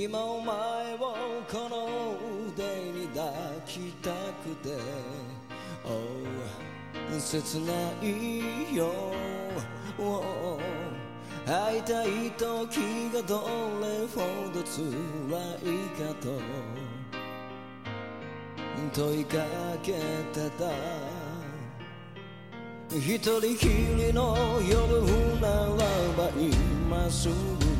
今お前をこの腕に抱きたくて。Oh 切ないよ、oh 会いたい時がどれほど辛いかと。問いかけてた。一人きりの夜ならば今すぐ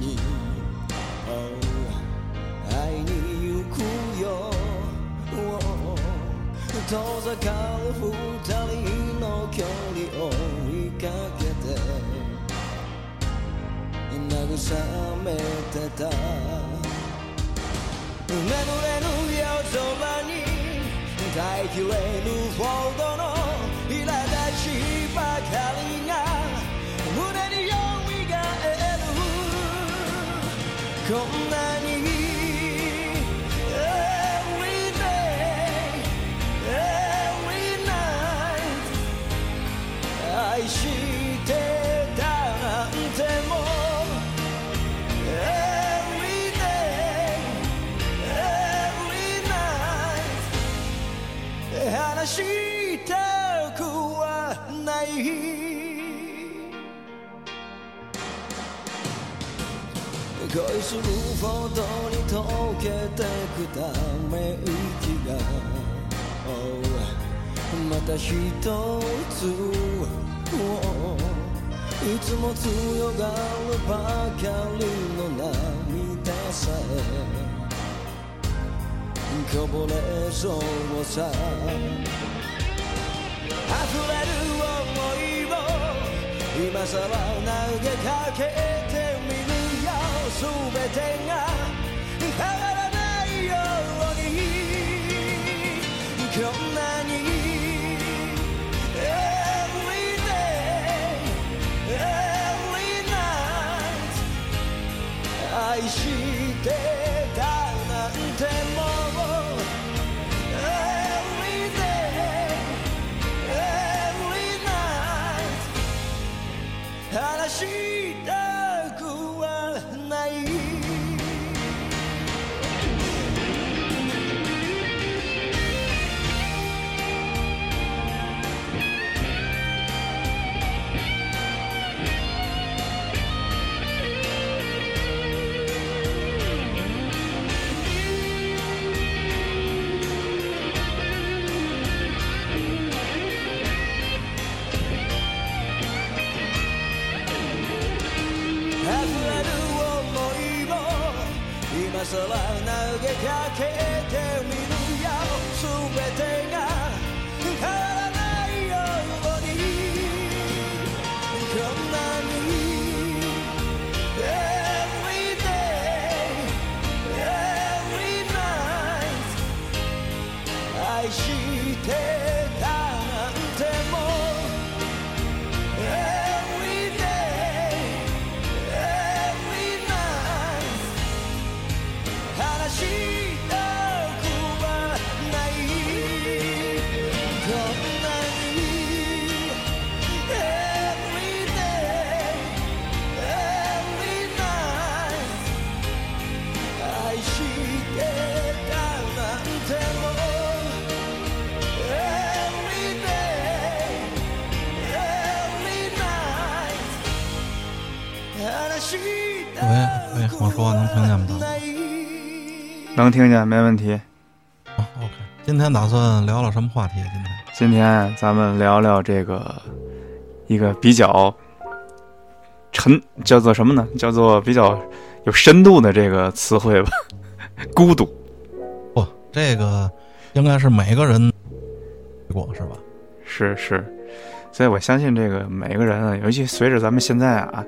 遠ざかる二人の距離を追いかけて慰めてた。眠れぬ夜空に耐えきれぬほどの苛立ちばかりが胸によみがえる。こんなほどに溶けてくため息が、oh また一つ、oh いつも強がるばかりの涙さえ。こぼれそうさ。溢れる想いを今さら投げかけ。る全てが変わらないように。こんなに？Every day Every night 愛して。能听见，没问题。哦 OK，今天打算聊聊什么话题？今天今天咱们聊聊这个一个比较沉，叫做什么呢？叫做比较有深度的这个词汇吧，孤独。不，这个应该是每个人过是吧？是是，所以我相信这个每个人啊，尤其随着咱们现在啊，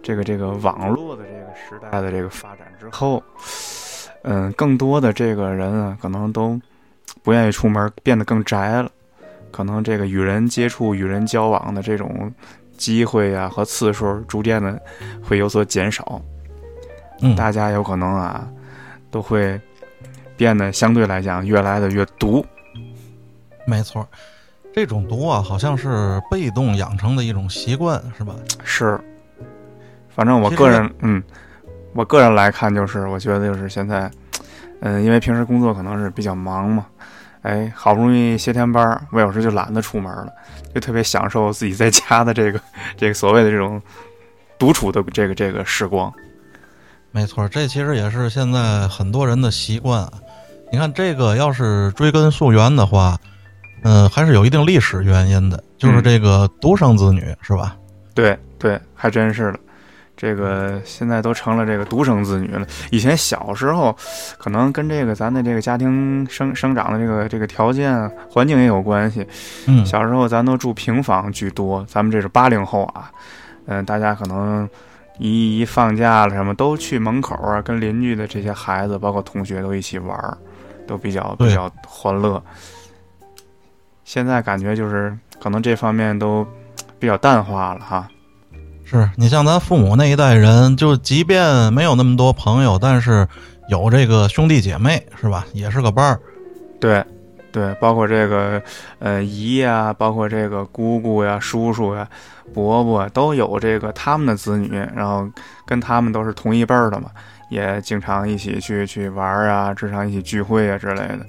这个这个网络的这个时代的这个发展之后，嗯，更多的这个人啊，可能都不愿意出门，变得更宅了，可能这个与人接触、与人交往的这种机会啊和次数，逐渐的会有所减少。嗯，大家有可能啊，都会变得相对来讲越来的越毒。没错，这种毒啊，好像是被动养成的一种习惯，是吧？是，反正我个人，嗯，我个人来看，就是我觉得就是现在，嗯，因为平时工作可能是比较忙嘛，哎，好不容易歇天班儿，我有时就懒得出门了，就特别享受自己在家的这个这个所谓的这种独处的这个这个时光。没错，这其实也是现在很多人的习惯啊。你看，这个要是追根溯源的话，嗯，还是有一定历史原因的，就是这个独生子女，是吧？对对，还真是的。这个现在都成了这个独生子女了。以前小时候，可能跟这个咱的这个家庭生生长的这个这个条件环境也有关系。嗯，小时候咱都住平房居多，咱们这是八零后啊，嗯，大家可能一一放假了什么，都去门口啊，跟邻居的这些孩子，包括同学都一起玩儿，都比较比较欢乐。现在感觉就是可能这方面都比较淡化了哈。是你像咱父母那一代人，就即便没有那么多朋友，但是有这个兄弟姐妹，是吧？也是个伴儿。对，对，包括这个呃姨呀，包括这个姑姑呀、叔叔呀、伯伯，都有这个他们的子女，然后跟他们都是同一辈儿的嘛，也经常一起去去玩儿啊，经常一起聚会啊之类的。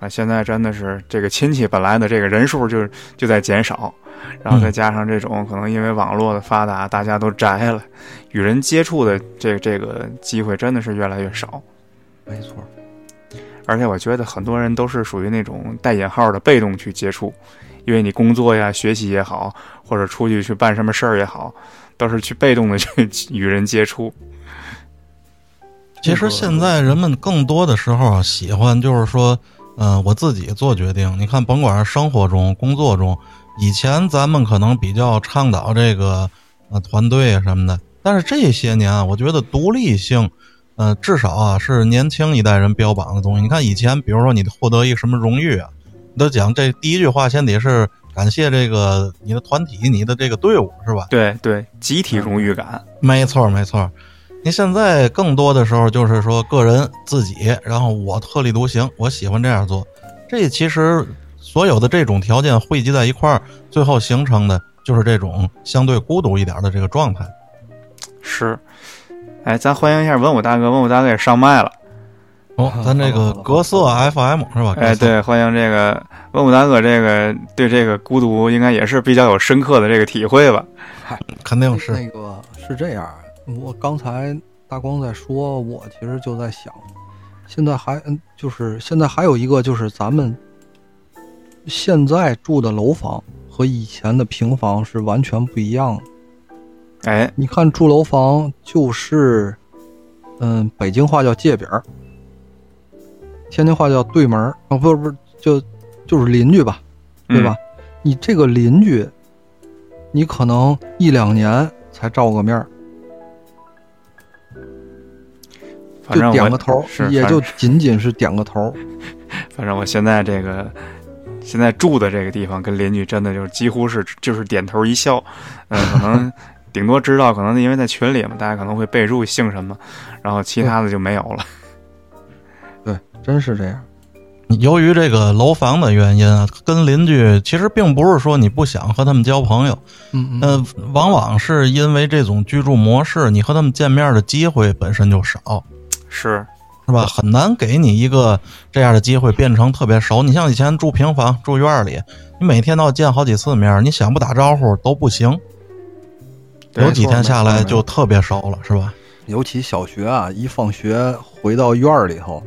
啊，现在真的是这个亲戚本来的这个人数就就在减少。然后再加上这种可能因为网络的发达，大家都宅了，与人接触的这这个机会真的是越来越少。没错，而且我觉得很多人都是属于那种带引号的被动去接触，因为你工作呀、学习也好，或者出去去办什么事儿也好，都是去被动的去与人接触。其实现在人们更多的时候喜欢就是说，嗯，我自己做决定。你看，甭管是生活中、工作中。以前咱们可能比较倡导这个呃团队啊什么的，但是这些年啊，我觉得独立性，呃，至少啊是年轻一代人标榜的东西。你看以前，比如说你获得一个什么荣誉啊，你都讲这第一句话先得是感谢这个你的团体、你的这个队伍，是吧？对对，集体荣誉感，没错没错。你现在更多的时候就是说个人自己，然后我特立独行，我喜欢这样做，这其实。所有的这种条件汇集在一块儿，最后形成的就是这种相对孤独一点的这个状态。是，哎，咱欢迎一下文武大哥，文武大哥也上麦了。哦，咱这个格色 FM 是吧？哎，对，欢迎这个文武大哥，这个对这个孤独应该也是比较有深刻的这个体会吧？嗨，肯定是。那个是这样，我刚才大光在说，我其实就在想，现在还嗯，就是现在还有一个就是咱们。现在住的楼房和以前的平房是完全不一样的。哎，你看住楼房就是，嗯，北京话叫界饼儿，天津话叫对门儿啊，不是不是，就就是邻居吧，对吧？你这个邻居，你可能一两年才照个面儿，就点个头，也就仅仅是点个头。反正我现在这个。现在住的这个地方跟邻居真的就是几乎是就是点头一笑，嗯，可能 顶多知道，可能因为在群里嘛，大家可能会备注姓什么，然后其他的就没有了。对，真是这样。由于这个楼房的原因啊，跟邻居其实并不是说你不想和他们交朋友，嗯嗯，往往是因为这种居住模式，你和他们见面的机会本身就少，是。是吧？很难给你一个这样的机会变成特别熟。你像以前住平房、住院里，你每天都要见好几次面，你想不打招呼都不行。有几天下来就特别熟了，是吧？尤其小学啊，一放学回到院里头，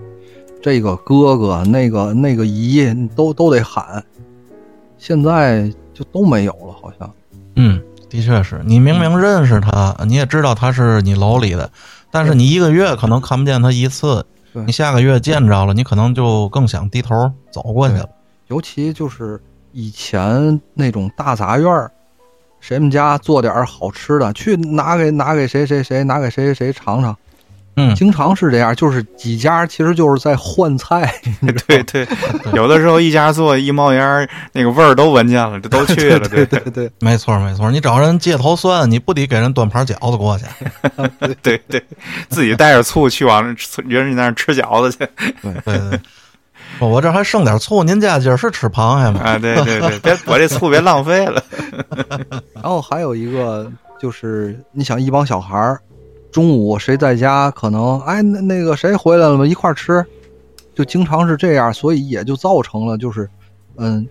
这个哥哥、那个那个姨都都得喊。现在就都没有了，好像。嗯，的确是你明明认识他，你也知道他是你楼里的，但是你一个月可能看不见他一次。你下个月见着了，你可能就更想低头走过去了。尤其就是以前那种大杂院儿，谁们家做点好吃的，去拿给拿给谁谁谁，拿给谁谁谁尝尝。嗯，经常是这样，就是几家其实就是在换菜。对对，有的时候一家做一冒烟，那个味儿都闻见了，这都去了。对对对，没错没错。你找人借头蒜，你不得给人端盘饺子过去？对对，自己带着醋去往人家那儿吃饺子去。对对对，我这还剩点醋，您家今儿是吃螃蟹吗？啊，对对对，别我这醋别浪费了。然后还有一个就是，你想一帮小孩儿。中午谁在家，可能哎那那个谁回来了吗？一块儿吃，就经常是这样，所以也就造成了就是，嗯，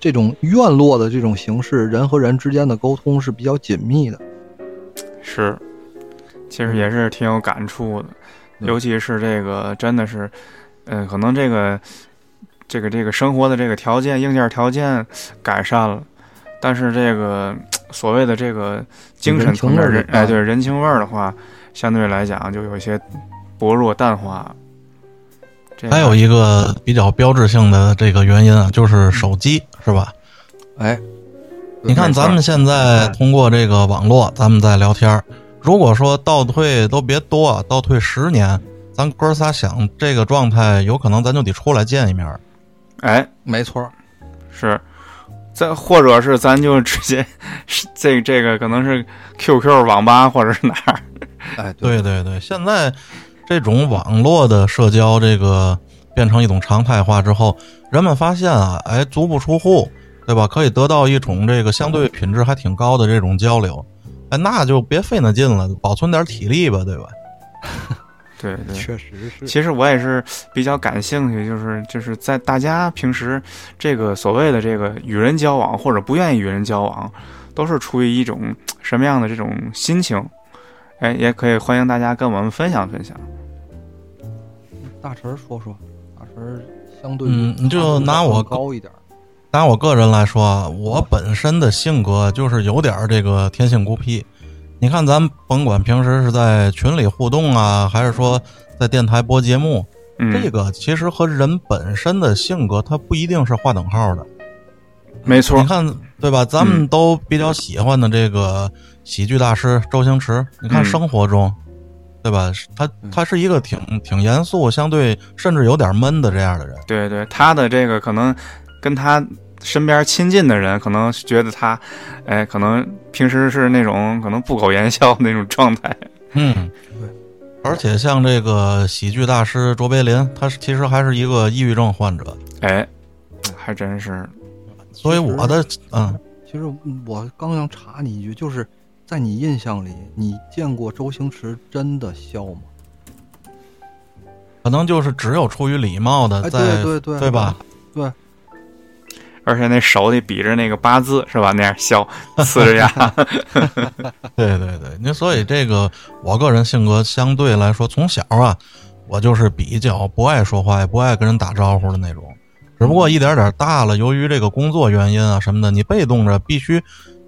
这种院落的这种形式，人和人之间的沟通是比较紧密的。是，其实也是挺有感触的，嗯尤其是这个真的是，嗯、可能这个这个这个生活的这个条件硬件条件改善了，但是这个所谓的这个精神层面哎啊对人情味儿的话，相对来讲就有一些薄弱淡化。这还有一个比较标志性的这个原因啊，就是手机，是吧？哎，你看，咱们现在通过这个网络，咱们在聊天儿。如果说倒退都别多啊，倒退十年，咱哥仨想这个状态，有可能咱就得出来见一面儿。哎没错儿，是，再或者是咱就直接是 这这个可能是 QQ 网吧或者是哪儿，哎，对对对，现在这种网络的社交，这个变成一种常态化之后，人们发现啊，哎，足不出户，对吧？可以得到一种这个相对品质还挺高的这种交流，哎，那就别费那劲了，保存点体力吧，对吧？对对。确实是。其实我也是比较感兴趣，就是就是在大家平时这个所谓的这个与人交往或者不愿意与人交往，都是出于一种什么样的这种心情？哎，也可以欢迎大家跟我们分享分享。大陈儿说说，大神儿相对于嗯你就拿我高一点儿，拿我个人来说啊，我本身的性格就是有点儿这个天性孤僻。你看，咱甭管平时是在群里互动啊，还是说在电台播节目，嗯，这个其实和人本身的性格它不一定是划等号的。没错你，看，对吧？咱们都比较喜欢的这个喜剧大师周星驰，你看嗯生活中，对吧？他他是一个挺挺严肃，相对甚至有点闷的这样的人。对对，他的这个可能跟他身边亲近的人，可能觉得他，哎，可能平时是那种可能不苟言笑那种状态。嗯，对。而且像这个喜剧大师卓别林，他是其实还是一个抑郁症患者，哎，还真是，所以我的嗯，其实我刚想查你一句，就是在你印象里，你见过周星驰真的笑吗？可能就是只有出于礼貌的哎，在对对对，对吧？对，而且那手里比着那个八字是吧？那样笑，呲着牙。对对对，那所以这个我个人性格相对来说，从小啊，我就是比较不爱说话，也不爱跟人打招呼的那种。只不过一点点大了，由于这个工作原因啊什么的，你被动着必须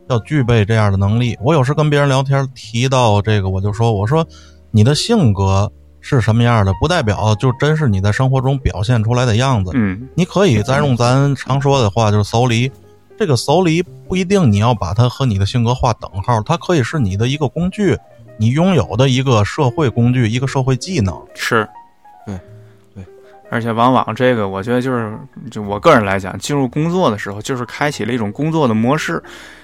要具备这样的能力。我有时跟别人聊天提到这个，我就说，我说你的性格是什么样的，不代表就真是你在生活中表现出来的样子。嗯，你可以咱用咱常说的话，就是“叟离”。这个“叟离”不一定你要把它和你的性格划等号，它可以是你的一个工具，你拥有的一个社会工具，一个社会技能。是，对。而且往往这个，我觉得就是就我个人来讲，进入工作的时候，就是开启了一种工作的模式。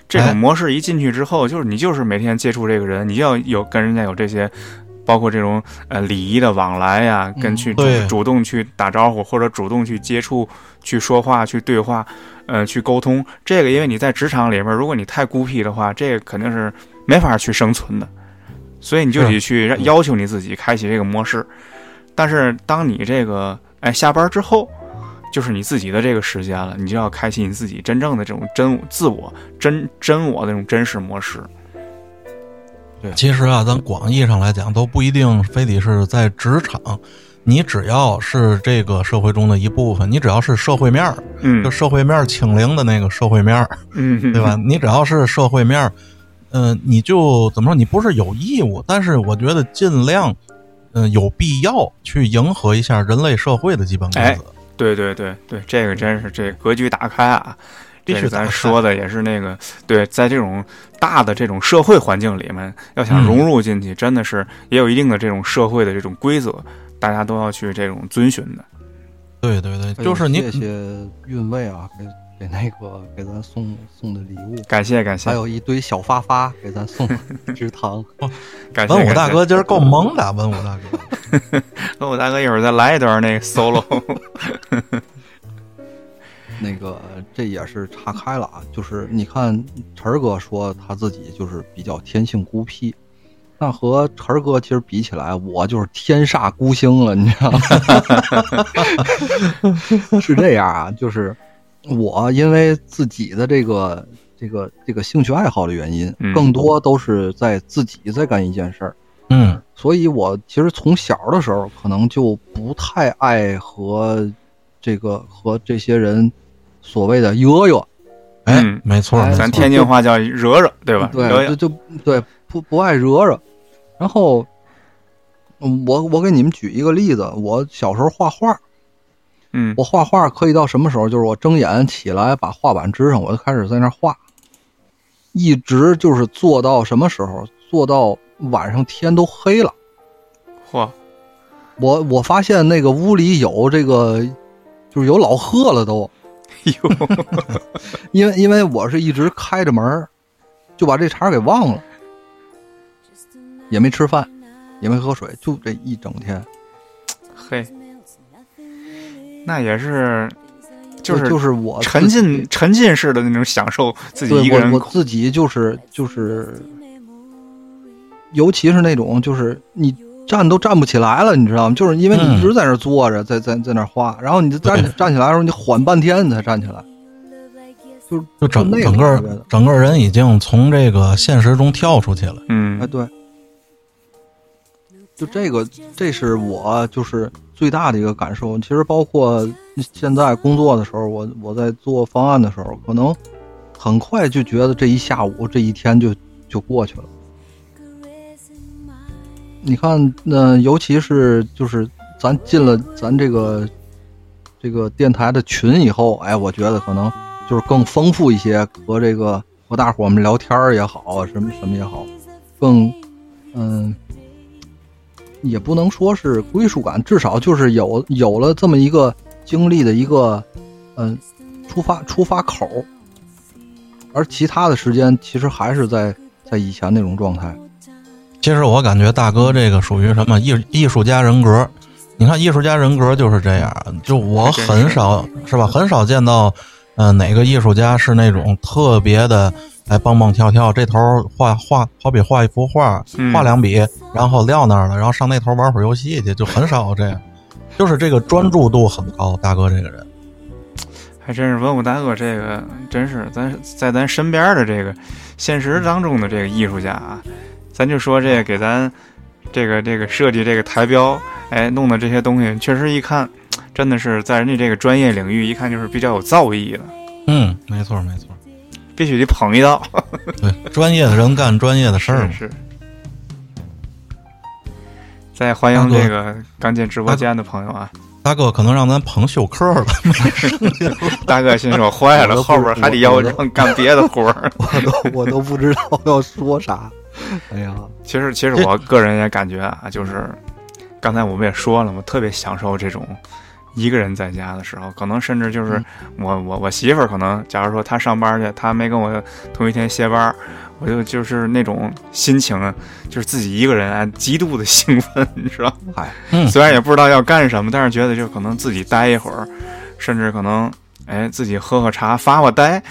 这哎种模式一进去之后，就是你就是每天接触这个人，你要有跟人家有这些。包括这种呃礼仪的往来呀、跟嗯去对主动去打招呼，或者主动去接触、去说话、去对话，呃，去沟通。这个因为你在职场里面，如果你太孤僻的话，这个肯定是没法去生存的。所以你就得去要求你自己开启这个模式。但是当你这个哎下班之后，就是你自己的这个时间了，你就要开启你自己真正的这种真自我、真真我的那种真实模式。对其实啊，咱广义上来讲，都不一定非得是在职场。你只要是这个社会中的一部分，你只要是社会面儿，嗯就社会面儿清零的那个社会面儿，嗯，对吧？？你只要是社会面儿，嗯、你就怎么说？你不是有义务，但是我觉得尽量，嗯、有必要去迎合一下人类社会的基本规哎则。对对对对，这个真是这格局打开啊！这是咱说的也是那个对，在这种大的这种社会环境里面，要想嗯融入进去，真的是也有一定的这种社会的这种规则，大家都要去这种遵循的。对对对，就是你谢谢韵味啊，给给那个给咱送送的礼物，感谢感谢还有一堆小发发给咱送 支糖。感谢文武大哥今儿够萌的，文武大哥。文武大哥一会儿再来一段那个 solo。那个这也是岔开了啊，就是你看晨儿哥说他自己就是比较天性孤僻，那和晨儿哥其实比起来，我就是天煞孤星了，你知道吗？是这样啊，就是我因为自己的这个这个这个兴趣爱好的原因，嗯。更多都是在自己在干一件事儿，嗯。所以我其实从小的时候可能就不太爱和这个和这些人所谓的约约，哎嗯，没错，哎咱天津话叫惹惹，对吧？对，就就对不不爱惹惹。然后，嗯我我给你们举一个例子，我小时候画画，嗯我画画可以到什么时候？就是我睁眼起来，把画板支上，我就开始在那儿画，一直就是做到什么时候？做到晚上天都黑了。嚯，我我发现那个屋里有这个，就是有老贺了都，哟，因为因为我是一直开着门就把这茬给忘了，也没吃饭，也没喝水，就这一整天，嘿，那也是，就是就是我沉浸沉浸式的那种享受自己对一个人我我自己就是就是，尤其是那种就是你站都站不起来了，你知道吗？就是因为你嗯一直在那坐着，在在在那画，然后你就站站起来的时候，你缓半天你才站起来，就就整整个整个人已经从这个现实中跳出去了。嗯哎，对，就这个，这是我就是最大的一个感受。其实包括现在工作的时候，我我在做方案的时候，可能很快就觉得这一下午、这一天就就过去了。你看，那尤其是就是咱进了咱这个这个电台的群以后，哎，我觉得可能就是更丰富一些，和这个和大伙们聊天儿也好，什么什么也好，更嗯，也不能说是归属感，至少就是有有了这么一个经历的一个嗯出发出发口，而其他的时间其实还是在在以前那种状态。其实我感觉大哥这个属于什么艺艺术家人格。你看艺术家人格就是这样，就我很少是吧，很少见到，呃，哪个艺术家是那种特别的，哎，蹦蹦跳跳，这头画画，好比画一幅画，嗯画两笔，然后撂那儿了，然后上那头玩会儿游戏去，就很少这样，就是这个专注度很高。大哥这个人，还真是文武大哥，这个真是咱在咱身边的这个现实当中的这个艺术家啊，咱就说这个给咱这个这个设计这个台标，哎，弄的这些东西，确实一看，真的是在人家这个专业领域，一看就是比较有造诣的，嗯，没错没错，必须得捧一道。对，专业的人干专业的事儿嘛。是是。再欢迎这个刚进直播间的朋友啊，大哥可能让咱捧休克了，大哥心说坏了，后边还得要让干别的活儿。我都我都不知道要说啥。哎呀，其实，其实我个人也感觉啊，就是刚才我们也说了，嘛特别享受这种一个人在家的时候，可能甚至就是我我我媳妇儿可能，假如说她上班去，她没跟我同一天歇班，我就就是那种心情啊，就是自己一个人啊，极度的兴奋，你知道吗？嗨，嗯虽然也不知道要干什么，但是觉得就可能自己待一会儿，甚至可能哎自己喝喝茶发发呆。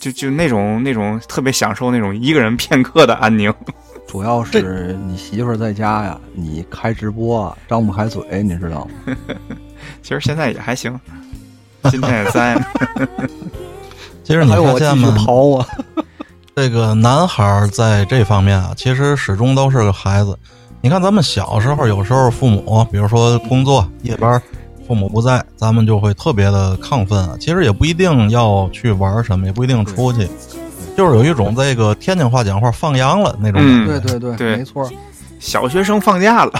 就就那种那种特别享受那种一个人片刻的安宁，主要是你媳妇儿在家呀，你开直播啊，张不开嘴，你知道吗？其实现在也还行，今天也在。其实你还有我继续发现吗？刨啊，这个男孩儿在这方面啊，其实始终都是个孩子。你看，咱们小时候有时候父母，比如说工作夜班，父母不在，咱们就会特别的亢奋啊。其实也不一定要去玩什么，也不一定出去，就是有一种这个天津话讲话放羊了那种感嗯觉。对对对，对没错。小学生放假了，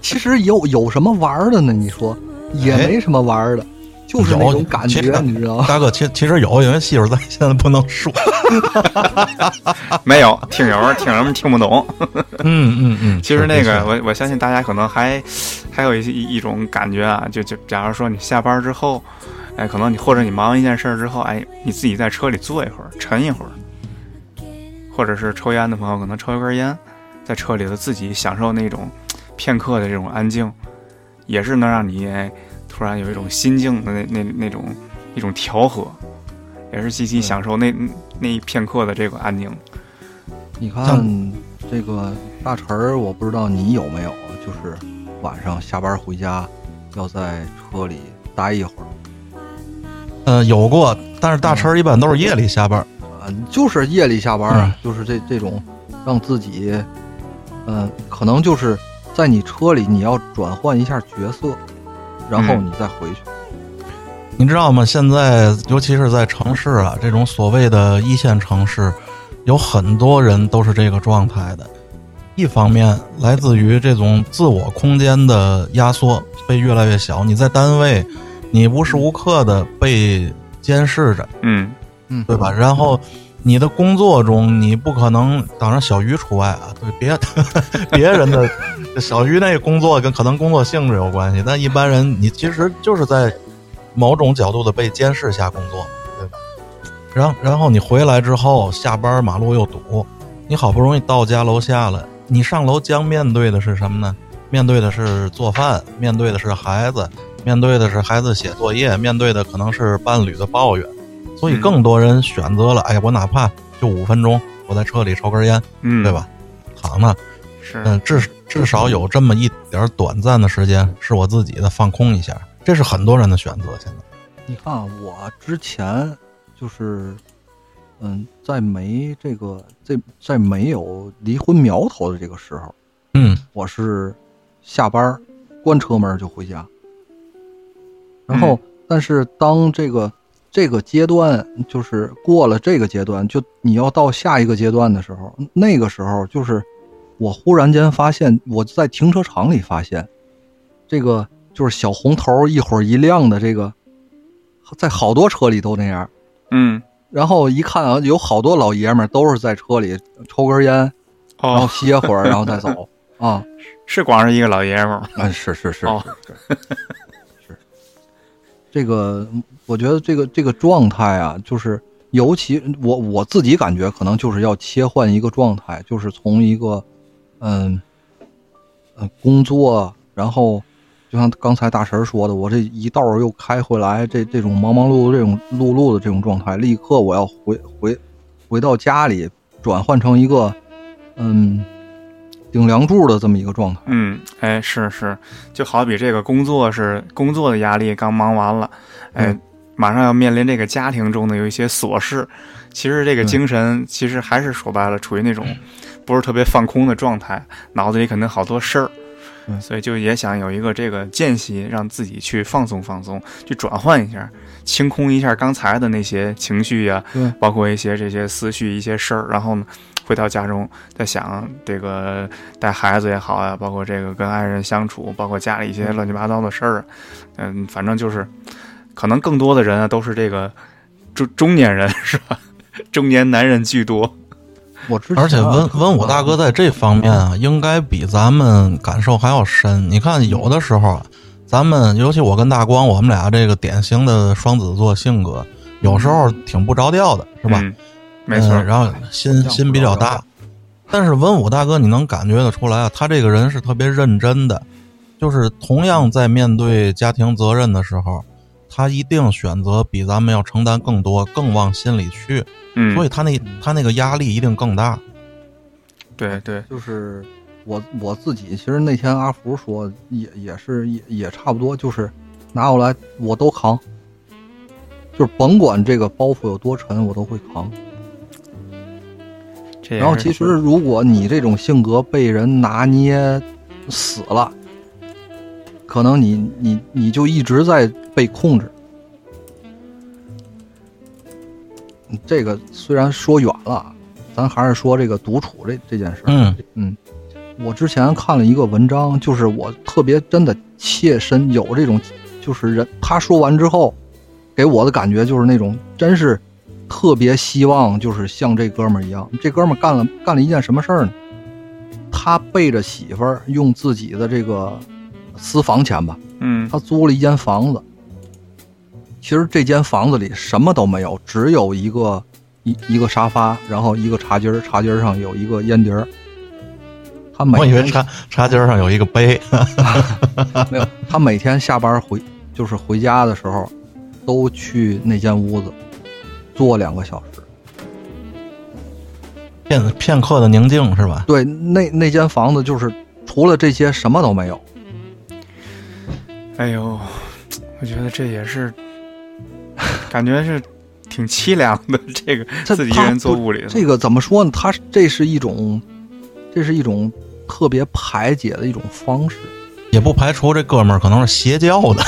其实有有什么玩的呢？你说也哎没什么玩儿的，就是那种感觉，你知道吗？大哥，其其实有，因为媳妇在，现在不能说。没有听友听友们听不懂。嗯嗯嗯。其实那个，我我相信大家可能还还有一些一一种感觉啊，就就假如说你下班之后，哎，可能你或者你忙完一件事儿之后，哎，你自己在车里坐一会儿，沉一会儿，或者是抽烟的朋友可能抽一根烟，在车里头自己享受那种片刻的这种安静，也是能让你哎突然有一种心境的那那那种一种调和，也是积极享受那那一片刻的这个安宁。你看，这个大陈儿，我不知道你有没有，就是晚上下班回家，要在车里待一会儿。呃，有过，但是大陈儿一般都是夜里下班。啊，就是夜里下班啊，嗯就是这这种，让自己，嗯、可能就是在你车里，你要转换一下角色，然后嗯你再回去。你知道吗？现在尤其是在城市啊，这种所谓的一线城市，有很多人都是这个状态的。一方面来自于这种自我空间的压缩被越来越小，你在单位，你无时无刻的被监视着，嗯嗯，对吧？然后你的工作中，你不可能，当然小鱼除外啊，对别 别人的 小鱼那工作跟可能工作性质有关系，但一般人你其实就是在某种角度的被监视下工作，对吧？然后然后你回来之后，下班马路又堵，你好不容易到家楼下了，你上楼将面对的是什么呢？面对的是做饭，面对的是孩子，面对的是孩子写作业，面对的可能是伴侣的抱怨，所以嗯更多人选择了，哎，我哪怕就五分钟，我在车里抽根烟，嗯，对？吧？躺那，是，嗯，至至少有这么一点儿短暂的时间是我自己的放空一下，这是很多人的选择。现在，你看啊，我之前就是，嗯，在没这个这在没有离婚苗头的这个时候，嗯我是下班儿关车门就回家。然后，但是当这个这个阶段就是过了这个阶段，就你要到下一个阶段的时候，那个时候就是我忽然间发现，我在停车场里发现，这个就是小红头一会儿一亮的这个，在好多车里都那样。嗯，然后一看啊，有好多老爷们儿都是在车里抽根烟，然后哦，歇会儿，然后再走 啊。是光是一个老爷们儿吗？嗯，是是是哦是是是，这个我觉得这个这个状态啊，就是尤其我我自己感觉可能就是要切换一个状态，就是从一个嗯呃工作，然后就像刚才大神说的，我这一道又开回来，这这种忙忙碌碌这种碌碌的这种状态，立刻我要回回回到家里，转换成一个嗯顶梁柱的这么一个状态。嗯，哎，是是，就好比这个工作是工作的压力刚忙完了，哎，嗯马上要面临这个家庭中的有一些琐事，其实这个精神其实还是说白了处于那种不是特别放空的状态，脑子里肯定好多事儿。对所以就也想有一个这个间隙，让自己去放松放松，去转换一下，清空一下刚才的那些情绪呀、对包括一些这些思绪、一些事儿，然后呢，回到家中再想这个带孩子也好啊，包括这个跟爱人相处，包括家里一些乱七八糟的事儿，嗯，反正就是，可能更多的人啊都是这个中中年人是吧？中年男人居多，我之前而且文文武大哥在这方面啊，应该比咱们感受还要深。你看，有的时候啊，咱们尤其我跟大光，我们俩这个典型的双子座性格，有时候挺不着调的，是吧？嗯没错，嗯然后心心比较大但是文武大哥，你能感觉得出来啊，他这个人是特别认真的，就是同样在面对家庭责任的时候，他一定选择比咱们要承担更多，更往心里去，嗯，所以他那他那个压力一定更大。对对，就是我我自己，其实那天阿福说也也是也也差不多，就是拿过来我都扛，就是甭管这个包袱有多沉，我都会扛。然后其实如果你这种性格被人拿捏死了，可能你你你就一直在被控制。这个虽然说远了，咱还是说这个独处这这件事。嗯嗯，我之前看了一个文章，就是我特别真的切身有这种，就是人他说完之后，给我的感觉就是那种真是特别希望就是像这哥们儿一样，这哥们儿干了干了一件什么事儿呢？他背着媳妇儿用自己的这个私房钱吧，嗯他租了一间房子。其实这间房子里什么都没有，只有一个一一个沙发，然后一个茶几儿，茶几儿上有一个烟碟儿。他每天我以为茶茶几上有一个杯，没有，他每天下班回就是回家的时候，都去那间屋子坐两个小时，片片刻的宁静是吧？对，那那间房子就是除了这些什么都没有。哎呦，我觉得这也是，感觉是挺凄凉的。这个自己一人坐屋里，这个怎么说呢？他这是一种，这是一种特别排解的一种方式。也不排除这哥们儿可能是邪教的，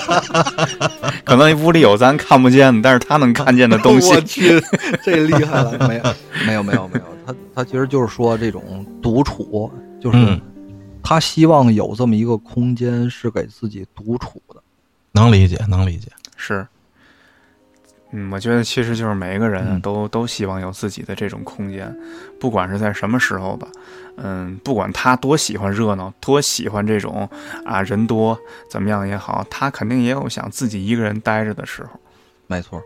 可能屋里有咱看不见的，但是他能看见的东西。我去，这厉害了！没有，没有，没有，没有。他他其实就是说这种独处，就是嗯他希望有这么一个空间是给自己独处的。能理解，能理解。是，嗯，我觉得其实就是每一个人都都希望有自己的这种空间，不管是在什么时候吧，嗯，不管他多喜欢热闹，多喜欢这种啊人多怎么样也好，他肯定也有想自己一个人待着的时候。没错，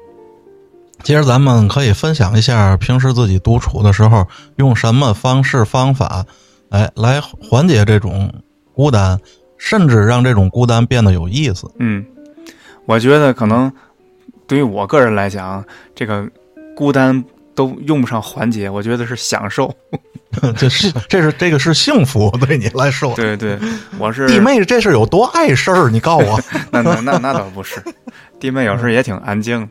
其实咱们可以分享一下平时自己独处的时候用什么方式方法，哎，来缓解这种孤单，甚至让这种孤单变得有意思。嗯，我觉得可能对于我个人来讲，这个孤单都用不上缓解，我觉得是享受。这是这是这个是幸福，对你来说。对对，我是弟妹这是有多碍事儿？你告诉我。那那那那倒不是，弟妹有时候也挺安静的。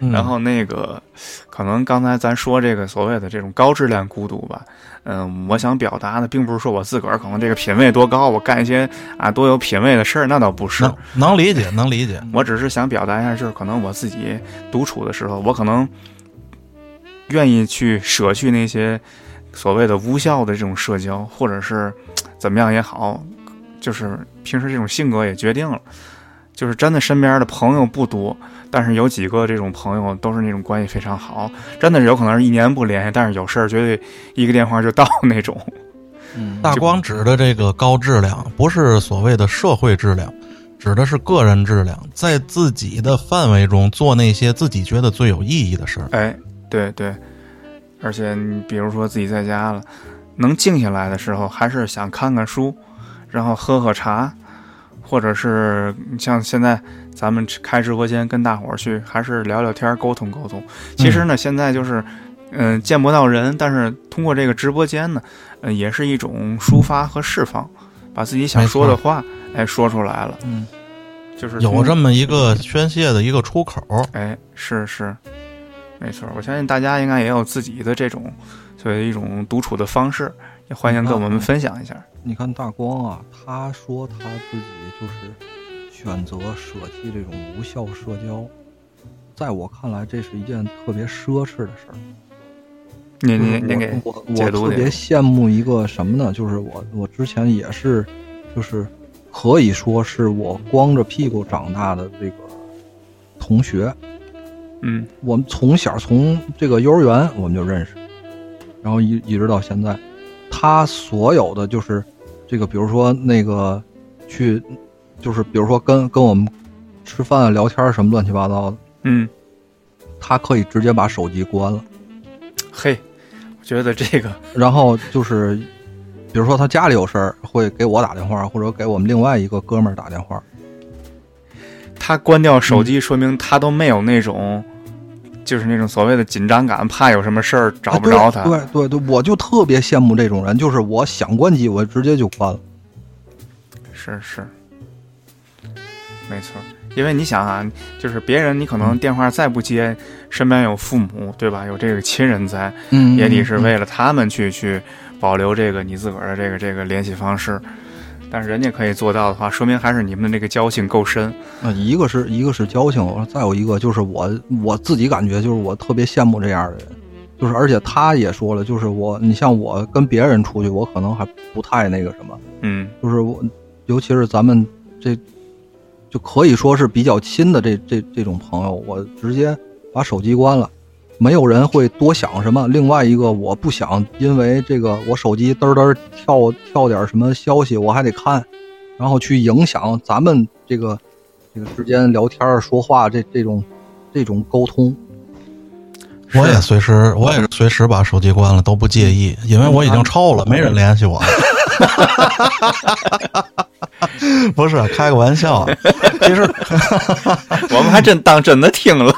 嗯然后那个，可能刚才咱说这个所谓的这种高质量孤独吧，嗯，我想表达的并不是说我自个儿可能这个品位多高，我干一些啊多有品位的事儿，那倒不是。能能理解，能理解。我只是想表达一下，就是可能我自己独处的时候，我可能愿意去舍去那些所谓的无效的这种社交，或者是怎么样也好，就是平时这种性格也决定了，就是真的身边的朋友不多，但是有几个这种朋友都是那种关系非常好，真的是有可能是一年不联系，但是有事儿绝对一个电话就到那种。嗯，大光指的这个高质量，不是所谓的社会质量，指的是个人质量，在自己的范围中做那些自己觉得最有意义的事儿。哎，对对，而且你比如说自己在家了，能静下来的时候，还是想看看书，然后喝喝茶，或者是像现在咱们开直播间跟大伙儿去，还是聊聊天，沟通沟通。其实呢，现在就是。嗯，见不到人，但是通过这个直播间呢，嗯、也是一种抒发和释放，把自己想说的话，哎，说出来了。嗯，就是有这么一个宣泄的一个出口。哎，是是，没错。我相信大家应该也有自己的这种所谓一种独处的方式，也欢迎跟我们分享一下。你看大光啊，他说他自己就是选择舍弃这种无效社交，在我看来，这是一件特别奢侈的事儿。您就是您您给我我我特别羡慕一个什么呢？就是我我之前也是，就是可以说是我光着屁股长大的这个同学。嗯我们从小从这个幼儿园我们就认识，然后一一直到现在，他所有的就是这个，比如说那个去，就是比如说跟跟我们吃饭啊、聊天什么乱七八糟的，嗯，他可以直接把手机关了。嘿，我觉得这个 然后就是，比如说他家里有事儿，会给我打电话，或者给我们另外一个哥们儿打电话。他关掉手机，说明他都没有那种。就是那种所谓的紧张感，怕有什么事儿找不着他。哎对对对，我就特别羡慕这种人，就是我想关机，我直接就关了。是是，没错。因为你想啊，就是别人你可能电话再不接，身边有父母对吧？有这个亲人在，嗯也得是为了他们去去保留这个你自个儿的这个这个联系方式。但是人家可以做到的话，说明还是你们的那个交情够深。啊，一个是一个是交情，再有一个就是我我自己感觉就是我特别羡慕这样的人，就是而且他也说了，就是我你像我跟别人出去，我可能还不太那个什么，嗯就是我尤其是咱们这就可以说是比较亲的这这这种朋友，我直接把手机关了。没有人会多想什么。另外一个，我不想因为这个我手机嘚嘚跳跳点什么消息，我还得看，然后去影响咱们这个这个之间聊天说话这这种这种沟通。我也随时，我也是随时把手机关了，都不介意，因为我已经臭了，没人联系我。不是开个玩笑，其实 我们还真当真的听了。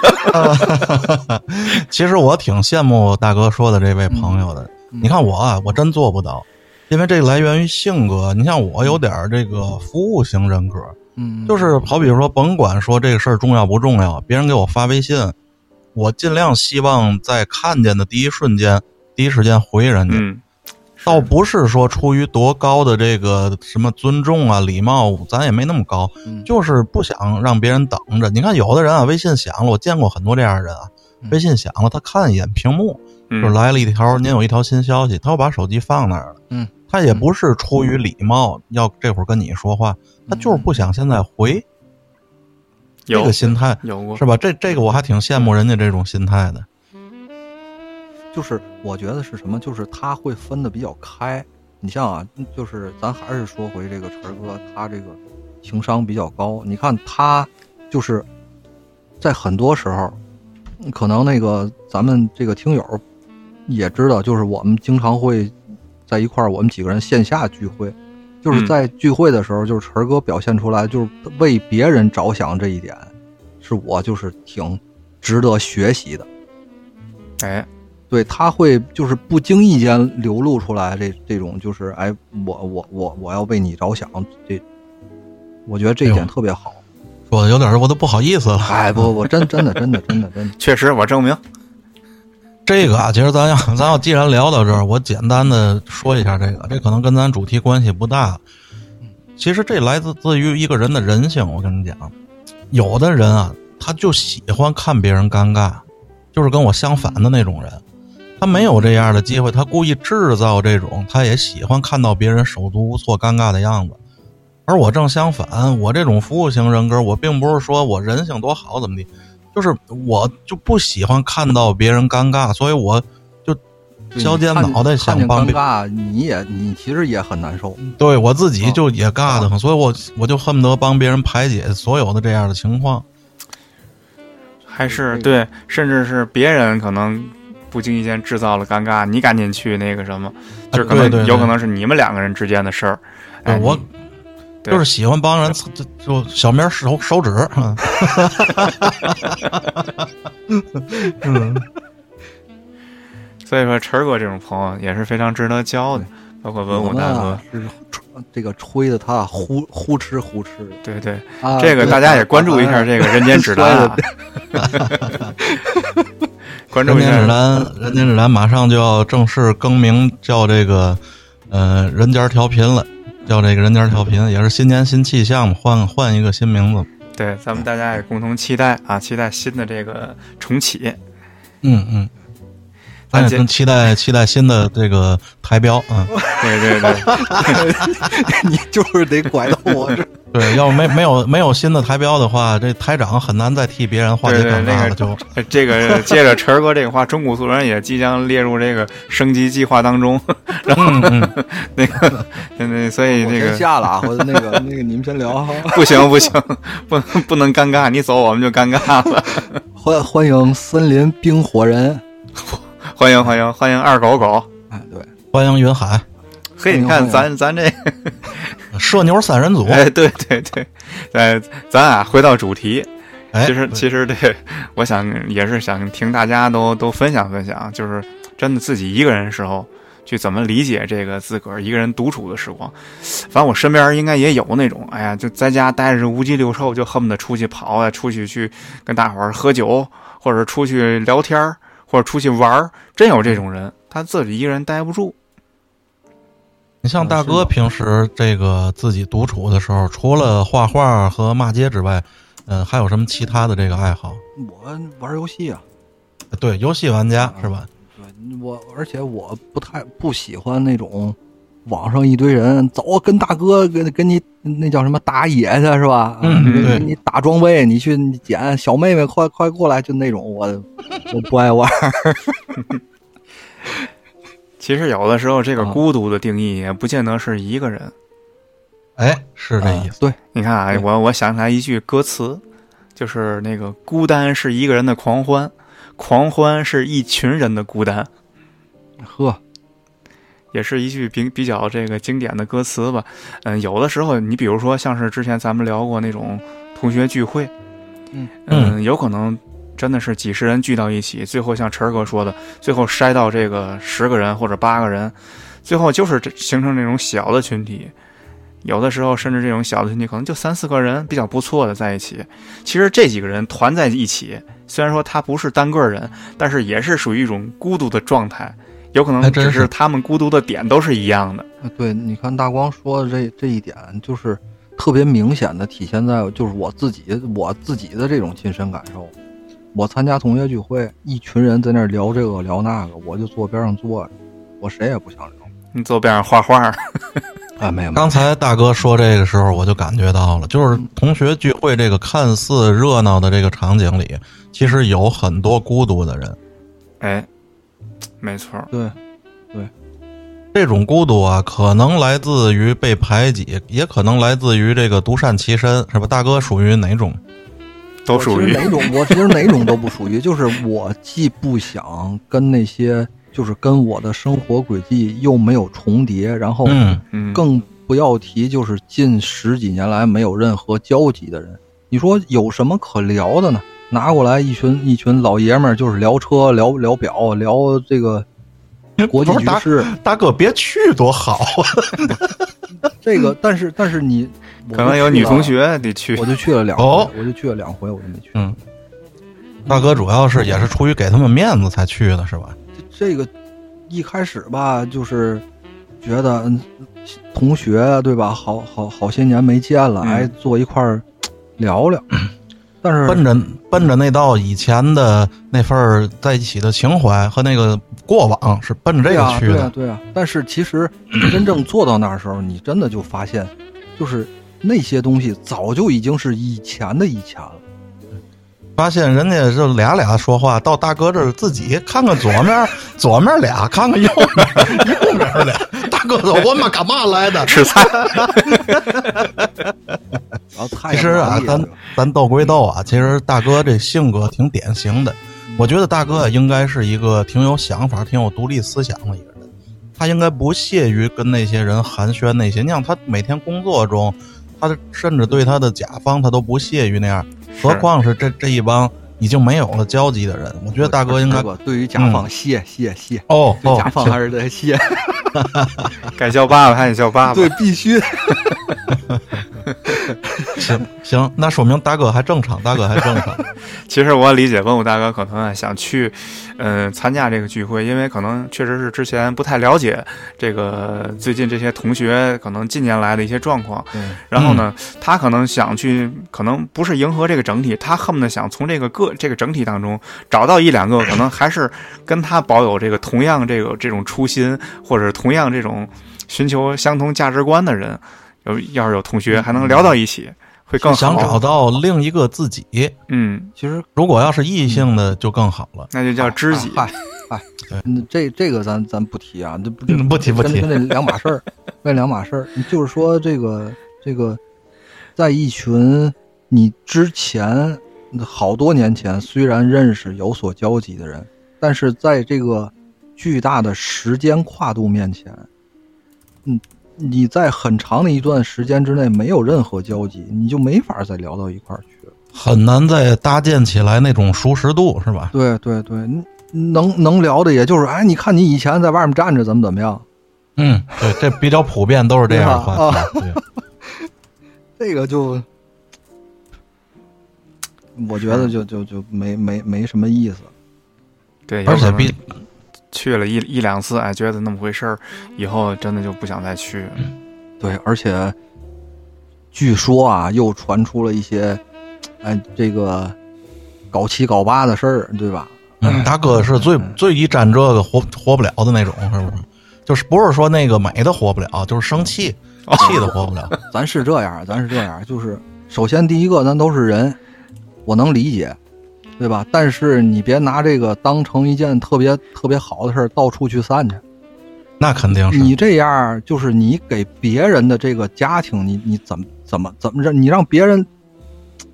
其实我挺羡慕大哥说的这位朋友的。你看我啊，我真做不到，因为这来源于性格。你像我有点儿这个服务型人格，嗯，就是好比说，甭管说这个事儿重要不重要，别人给我发微信，我尽量希望在看见的第一瞬间、第一时间回人家。嗯，倒不是说出于多高的这个什么尊重啊、礼貌，咱也没那么高，嗯就是不想让别人等着。你看，有的人啊，微信响了，我见过很多这样的人啊，嗯微信响了，他看一眼屏幕，嗯就来了一条，您有一条新消息，他又把手机放那儿了。嗯，他也不是出于礼貌要这会儿跟你说话，他就是不想现在回，这个心态有过是吧？这这个我还挺羡慕人家这种心态的。就是我觉得是什么？就是他会分的比较开。你像啊，就是咱还是说回这个晨儿哥，他这个情商比较高。你看他就是在很多时候，可能那个咱们这个听友也知道，就是我们经常会在一块儿，我们几个人线下聚会，就是嗯在聚会的时候，就是晨儿哥表现出来，就是为别人着想这一点，是我就是挺值得学习的。哎，对他会就是不经意间流露出来这这种就是哎，我我我我要为你着想，这我觉得这一点特别好。说的有点我都不好意思了。哎，不不，真真的真的真的真的，确实我证明。这个啊，其实咱要 咱要既然聊到这儿，我简单的说一下这个，这可能跟咱主题关系不大。其实这来自自于一个人的人性。我跟你讲，有的人啊，他就喜欢看别人尴尬，就是跟我相反的那种人。他没有这样的机会，他故意制造这种，他也喜欢看到别人手足无措、尴尬的样子。而我正相反，我这种服务型人格，我并不是说我人性多好怎么的，就是我就不喜欢看到别人尴尬，所以我就对削尖脑袋想帮尴尬，你也你其实也很难受。对我自己就也尬得很，所以我我就恨不得帮别人排解所有的这样的情况。还是对，甚至是别人可能不经意间制造了尴尬，你赶紧去那个什么，就是可能有可能是你们两个人之间的事儿。哎，我就是喜欢帮人就就小名手手指，嗯。嗯，所以说晨儿哥这种朋友也是非常值得交的，包括文武大哥。这个吹的他呼呼哧呼哧的。对对，啊。这个大家也关注一下这个《人间指南》啊，关注一下。人间指。南，人间指南马上就要正式更名叫这个呃人间调频了，叫这个人间调频，也是新年新气象嘛，换换一个新名字。对，咱们大家也共同期待啊，期待新的这个重启。嗯嗯，咱咱接也期待期待新的这个台标啊。对对对，你就是得拐到我这。对，要是没没有没有新的台标的话，这台长很难再替别人化解尴尬了。就这个接着晨儿哥这个话，中古素人也即将列入这个升级计划当中。然后，那个，那那所以那个下了啊，或者那个那个你们先聊啊。不行不行，不不能尴尬，你走我们就尴尬了。欢欢迎森林冰火人。欢迎欢迎欢迎二狗狗。哎，对，欢迎云海嘿，你看咱咱这，射牛三人组。哎，对对对，哎，咱啊回到主题，哎，其实其实这，我想也是想听大家都都分享分享，就是真的自己一个人的时候去怎么理解这个自个儿一个人独处的时光。反正我身边应该也有那种，哎呀，就在家待着无鸡六兽，就恨不得出去跑啊，出去去跟大伙儿喝酒，或者出去聊天儿，或者出去玩儿，真有这种人，他自己一个人待不住。你像大哥平时这个自己独处的时候，除了画画和骂街之外，嗯、还有什么其他的这个爱好？我玩游戏啊，对，游戏玩家是吧？对我，而且我不太不喜欢那种网上一堆人走跟大哥跟跟你那叫什么打野去是吧？嗯你打装备，你去捡小妹妹，快快过来，就那种我我不爱玩。其实有的时候，这个啊孤独的定义也不见得是一个人。哎，是这意思。对，你看啊，我我想起来一句歌词，就是那个“孤单是一个人的狂欢，狂欢是一群人的孤单”。呵，也是一句比比较这个经典的歌词吧。嗯，有的时候你比如说像是之前咱们聊过那种同学聚会，嗯嗯，有可能真的是几十人聚到一起，最后像晨儿哥说的，最后筛到这个十个人或者八个人，最后就是这形成这种小的群体。有的时候甚至这种小的群体可能就三四个人比较不错的在一起，其实这几个人团在一起，虽然说他不是单个人，但是也是属于一种孤独的状态，有可能还真是只是他们孤独的点都是一样的。啊对，你看大光说的这这一点，就是特别明显的体现在就是我自己我自己的这种亲身感受。我参加同学聚会，一群人在那儿聊这个聊那个，我就坐边上坐着，我谁也不想聊。你坐边上画画，啊，没有，没有刚才大哥说这个时候，我就感觉到了，就是同学聚会这个看似热闹的这个场景里，其实有很多孤独的人。哎，没错对，对，这种孤独啊，可能来自于被排挤，也可能来自于这个独善其身，是吧？大哥属于哪种？都属于哪种，我其实哪种都不属于，就是我既不想跟那些，就是跟我的生活轨迹又没有重叠，然后嗯，嗯，更不要提就是近十几年来没有任何交集的人。你说有什么可聊的呢？拿过来一群一群老爷们儿，就是聊车、聊聊表、聊这个国际大局势。大哥别去多好啊！这个，但是但是你可能有女同，学得去我就去了两回，哦我就去了两回，我就没去。嗯，大哥主要是也是出于给他们面子才去的，是吧？这个一开始吧，就是觉得嗯同学对吧？好好好些年没见了，嗯哎，坐一块儿聊聊。但是奔着奔着那道以前的那份在一起的情怀和那个过往，是奔着这个去的。对啊，对啊。但是其实你真正做到那的时候，你真的就发现，就是那些东西早就已经是以前的以前了。发现人家这俩俩说话，到大哥这儿自己看看左面，左面俩，看看右面，右面俩。大哥说：“我们干嘛来的？”吃菜，其实啊，咱咱斗归斗啊，其实大哥这性格挺典型的。我觉得大哥应该是一个挺有想法、挺有独立思想的一个人。他应该不屑于跟那些人寒暄那些。你像他每天工作中，他甚至对他的甲方他都不屑于那样，何况是这这一帮已经没有了交集的人。我觉得大哥应该不对于甲方谢谢谢，哦哦对甲，方还是得谢，该叫爸爸还得叫爸爸。对，必须。行行，那说明大哥还正常，大哥还正常。其实我理解文武大哥可能啊想去，嗯、参加这个聚会，因为可能确实是之前不太了解这个最近这些同学可能近年来的一些状况。嗯，然后呢，他可能想去，可能不是迎合这个整体，他恨不得想从这个个这个整体当中找到一两个可能还是跟他保有这个同样这个这种初心，或者同样这种寻求相同价值观的人。有要是有同学还能聊到一起，会更好。想找到另一个自己，嗯，其实如果要是异性的就更好了。那就叫知己。嗨 嗨对，嗯这这个咱咱不提啊，这不嗯不提不提跟跟这两码事儿，跟两码事儿。就是说这个这个，在一群你之前好多年前虽然认识有所交集的人，但是在这个巨大的时间跨度面前，嗯，你在很长的一段时间之内没有任何交集，你就没法再聊到一块儿去了。很难再搭建起来那种熟识度，是吧？对对对，能能聊的也就是，哎，你看你以前在外面站着怎么怎么样，嗯，对，这比较普遍，都是这样的话 这个就，我觉得就就就没没没什么意思。对，而且比去了一一两次，哎，觉得那么回事儿，以后真的就不想再去。对，而且据说啊，又传出了一些，哎，这个搞七搞八的事儿，对吧？嗯，大哥是最最一沾这个活活不了的那种，是不是？就是不是说那个美的活不了，就是生气气的活不了。咱是这样，咱是这样，就是首先第一个，咱都是人，我能理解，对吧？但是你别拿这个当成一件特别特别好的事儿，到处去散去。那肯定是。你这样，就是你给别人的这个家庭，你你怎么怎么怎么着你让别人，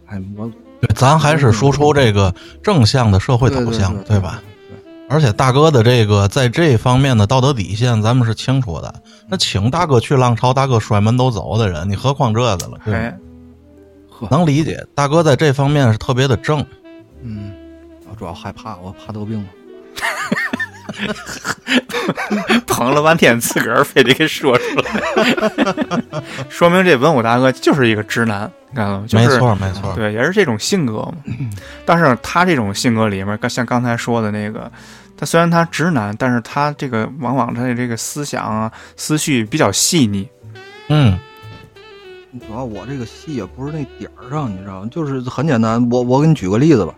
哎，我对，咱还是输出这个正向的社会导向，对吧？？对而且大哥的这个在这方面的道德底线，咱们是清楚的。那请大哥去浪潮，大哥摔门都走的人，你何况这个了？对能理解，大哥在这方面是特别的正。嗯，我主要害怕，我怕得病了。捧了半天，自个儿非得给说出来，说明这文武大哥就是一个直男，你看到吗？就是、没错，没错。对，也是这种性格嘛。但是他这种性格里面，像刚才说的那个，他虽然他直男，但是他这个往往他的这个思想啊、思绪比较细腻。嗯，主要我这个戏也不是那点儿上，你知道吗？就是很简单，我我给你举个例子吧，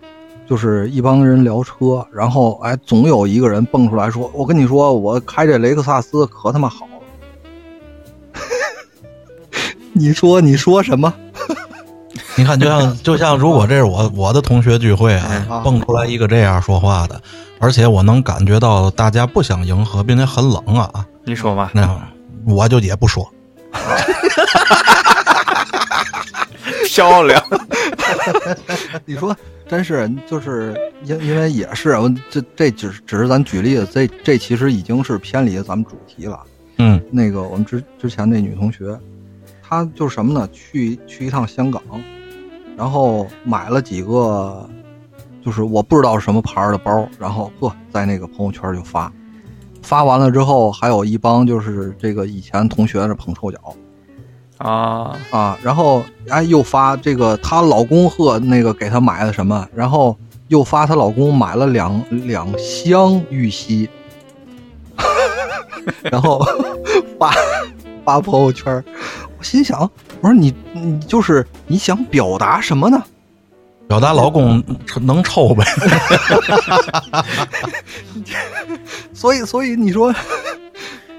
就是一帮人聊车，然后哎，总有一个人蹦出来说：“我跟你说，我开这雷克萨斯可他妈好了。”你说你说什么？你看，就像就像，如果这是我我的同学聚会啊，啊蹦出来一个这样说话的，而且我能感觉到大家不想迎合，并且很冷啊，你说吧，那我就也不说。漂亮。你说真是就是因因为也是我这这只只是咱举例子，这这其实已经是偏离咱们主题了。嗯那个我们之之前那女同学，她就是什么呢？去去一趟香港，然后买了几个，就是我不知道什么牌儿的包，然后呵，在那个朋友圈就发，发完了之后，还有一帮就是这个以前同学是捧臭脚啊，啊，然后哎又发这个她老公和那个给她买了什么，然后又发她老公买了两两箱玉溪，然后发发朋友圈儿，我心想，我说你你就是你想表达什么呢？表达老公 能抽呗，所以所以你说，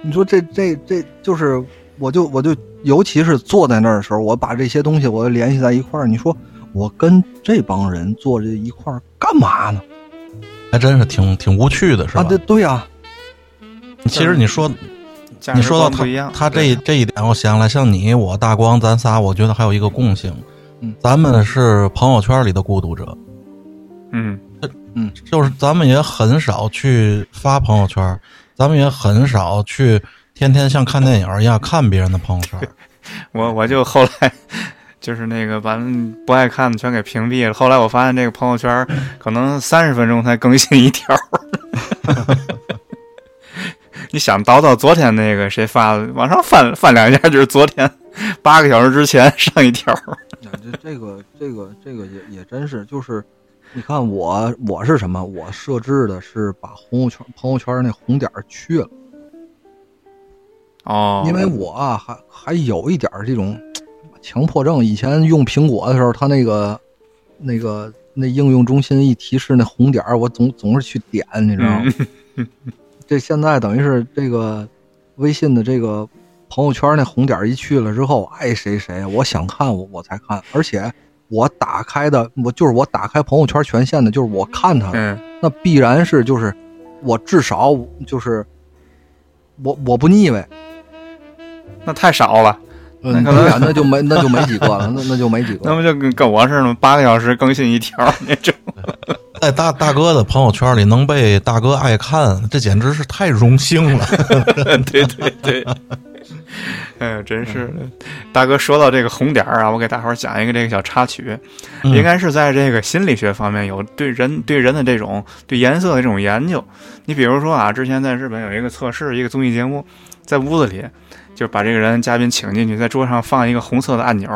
你说这这这就是，我就我就尤其是坐在那儿的时候，我把这些东西我联系在一块儿，你说我跟这帮人坐这一块儿干嘛呢？还真是挺挺无趣的，是吧？啊，对对呀、其实你说你说到他他这这一点，我想起来，像你我大光咱仨，我觉得还有一个共性，嗯。咱们是朋友圈里的孤独者，嗯。嗯。就是咱们也很少去发朋友圈，咱们也很少去天天像看电影一样看别人的朋友圈。我我就后来就是那个把不爱看的全给屏蔽了。后来我发现这个朋友圈可能三十分钟才更新一条。你想叨叨昨天那个谁发的，往上翻翻两下，就是昨天八个小时之前上一条。这这个这个这个也也真是，就是你看我我是什么？我设置的是把朋友圈朋友圈那红点去了。哦，因为我啊，还还有一点这种强迫症。以前用苹果的时候，它那个那个那应用中心一提示那红点儿，我总总是去点，你知道吗？嗯 这现在等于是这个微信的这个朋友圈那红点一去了之后，爱谁谁，我想看我我才看，而且我打开的我就是我打开朋友圈权限的，就是我看他的，嗯那必然是就是我至少就是我我不腻歪。那太少了，嗯，那可能对呀，那就没那就没几个了，那那就没几个。那不就跟跟我似的吗？八个小时更新一条那种。在大大哥的朋友圈里能被大哥爱看，这简直是太荣幸了。对对对，哎呀，真是的。大哥说到这个红点儿啊，我给大伙儿讲一个这个小插曲，嗯应该是在这个心理学方面有对人对人的这种对颜色的这种研究。你比如说啊，之前在日本有一个测试，一个综艺节目，在屋子里就把这个人嘉宾请进去，在桌上放一个红色的按钮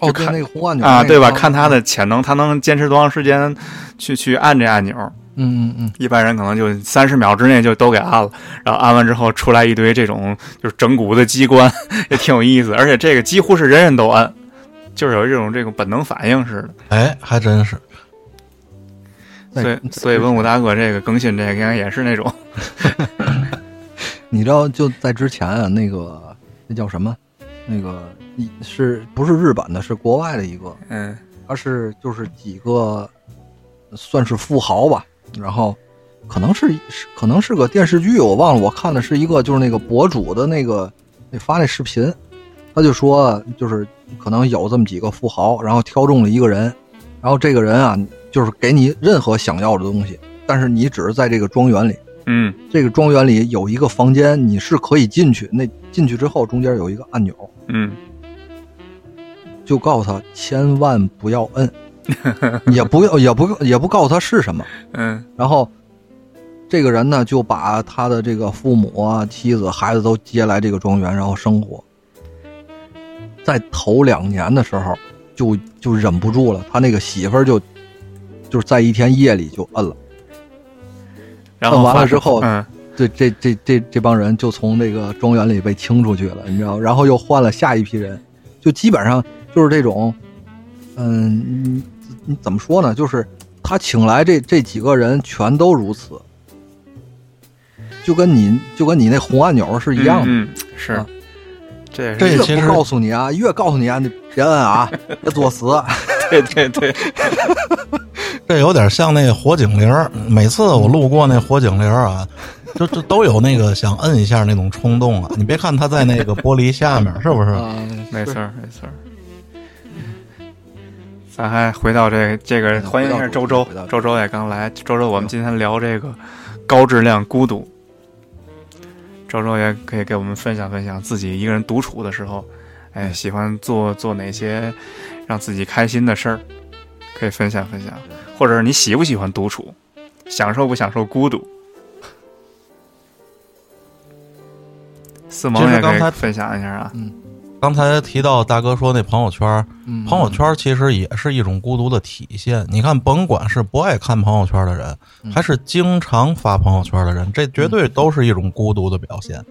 哦，看对那个红按钮啊，对吧？看他的潜能，他能坚持多长时间去去按这按钮。嗯嗯嗯，一般人可能就三十秒之内就都给按了，然后按完之后出来一堆这种就是整蛊的机关，也挺有意思。而且这个几乎是人人都按，就是有这种这种本能反应似的。哎，还真是。所以所以文武大哥这个更新这个应该也是那种，你知道就在之前啊，那个那叫什么？那个一是不是日本的？是国外的一个，嗯他是就是几个算是富豪吧，然后可能是是可能是个电视剧，我忘了，我看的是一个就是那个博主的那个那发那视频，他就说就是可能有这么几个富豪，然后挑中了一个人，然后这个人啊就是给你任何想要的东西，但是你只是在这个庄园里，嗯这个庄园里有一个房间，你是可以进去。那进去之后，中间有一个按钮，嗯就告诉他千万不要摁，也不要也不也不告诉他是什么。嗯然后这个人呢，就把他的这个父母啊、妻子、孩子都接来这个庄园，然后生活。在头两年的时候，就就忍不住了，他那个媳妇儿就就是在一天夜里就摁了。然后摁完了之后嗯这这这这这帮人就从这个庄园里被清出去了，你知道，然后又换了下一批人，就基本上就是这种，嗯，你你怎么说呢？就是他请来这这几个人全都如此，就跟你就跟你那红按钮是一样的。嗯，嗯是啊，这这其实告诉你啊，越告诉你啊，你别摁啊，别作死。对对对，这有点像那个火警铃儿。每次我路过那火警铃儿啊，就就都有那个想摁一下那种冲动啊。你别看它在那个玻璃下面，是不是？啊，没错儿没错儿。咱还回到这个这个，嗯欢迎一下周周，周周也刚来。周周，我们今天聊这个高质量孤独。周周也可以给我们分享分享自己一个人独处的时候，哎，喜欢做做哪些让自己开心的事儿，可以分享分享。或者是你喜不喜欢独处，享受不享受孤独？四毛也刚才以分享一下啊。刚才提到大哥说那朋友圈，嗯朋友圈其实也是一种孤独的体现。你看，甭管是不爱看朋友圈的人，嗯还是经常发朋友圈的人，这绝对都是一种孤独的表现。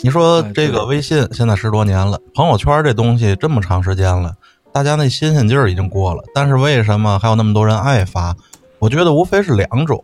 你说哎这个微信现在十多年了，朋友圈这东西这么长时间了，大家那新鲜劲儿已经过了，但是为什么还有那么多人爱发？我觉得无非是两种，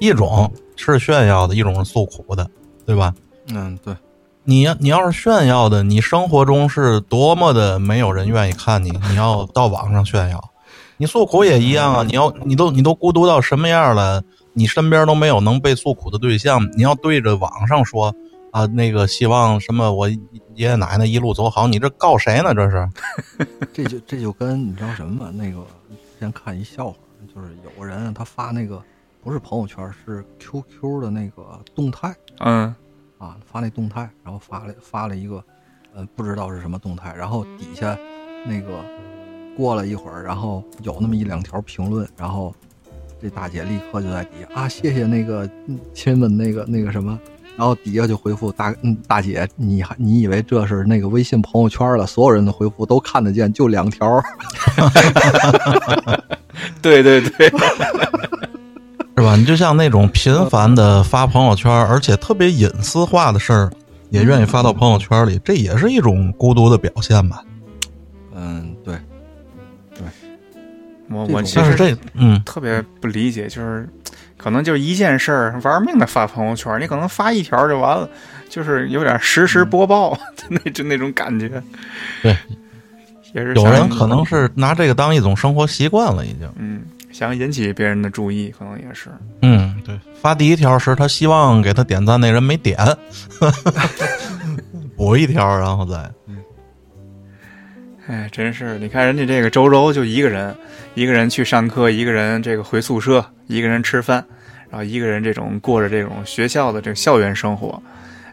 一种是炫耀的，一种是诉苦的，对吧？嗯，对，你要你要是炫耀的，你生活中是多么的没有人愿意看你，你要到网上炫耀，你诉苦也一样啊。你要你都你都孤独到什么样了？你身边都没有能被诉苦的对象，你要对着网上说啊，那个希望什么我爷爷奶奶一路走好，你这告谁呢？这是 这就这就跟你知道什么吗？那个之前看一笑话，就是有个人他发那个不是朋友圈，是 QQ 的那个动态嗯啊，发那动态，然后发了发了一个，呃，不知道是什么动态，然后底下那个过了一会儿，然后有那么一两条评论，然后这大姐立刻就在底下啊，谢谢那个嗯亲们那个那个什么。然后底下就回复大嗯大姐，你还你以为这是那个微信朋友圈了？所有人的回复都看得见，就两条。对对对，是吧？你就像那种频繁的发朋友圈，而且特别隐私化的事儿，也愿意发到朋友圈里，这也是一种孤独的表现吧？嗯，对，对我我其实这嗯。特别不理解，就是可能就一件事儿玩命的发朋友圈，你可能发一条就完了，就是有点实时播报 那就那种感觉。对，也是有人可能是拿这个当一种生活习惯了，已经。嗯想引起别人的注意，可能也是。嗯，对。发第一条时，他希望给他点赞那人没点，补一条，然后再哎，真是，你看人家这个周周就一个人，一个人去上课，一个人这个回宿舍，一个人吃饭，然后一个人这种过着这种学校的这个校园生活，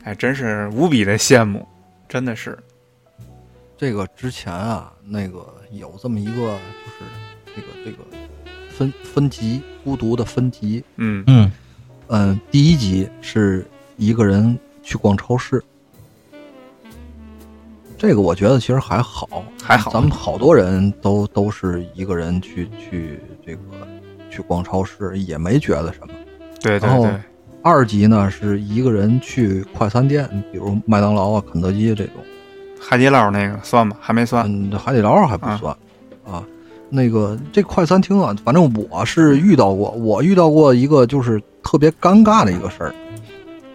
哎，真是无比的羡慕，真的是。这个之前啊，那个有这么一个，就是这个这个分分级孤独的分级。嗯嗯嗯，第一集是一个人去逛超市，这个我觉得其实还好，还好咱们好多人都都是一个人去去这个去逛超市，也没觉得什么。然后对对对，二级呢是一个人去快餐店，比如麦当劳啊、肯德基这种。海底捞那个算吗，还没算。嗯，海底捞还不算啊。那个这快餐厅啊，反正我是遇到过，我遇到过一个就是特别尴尬的一个事儿。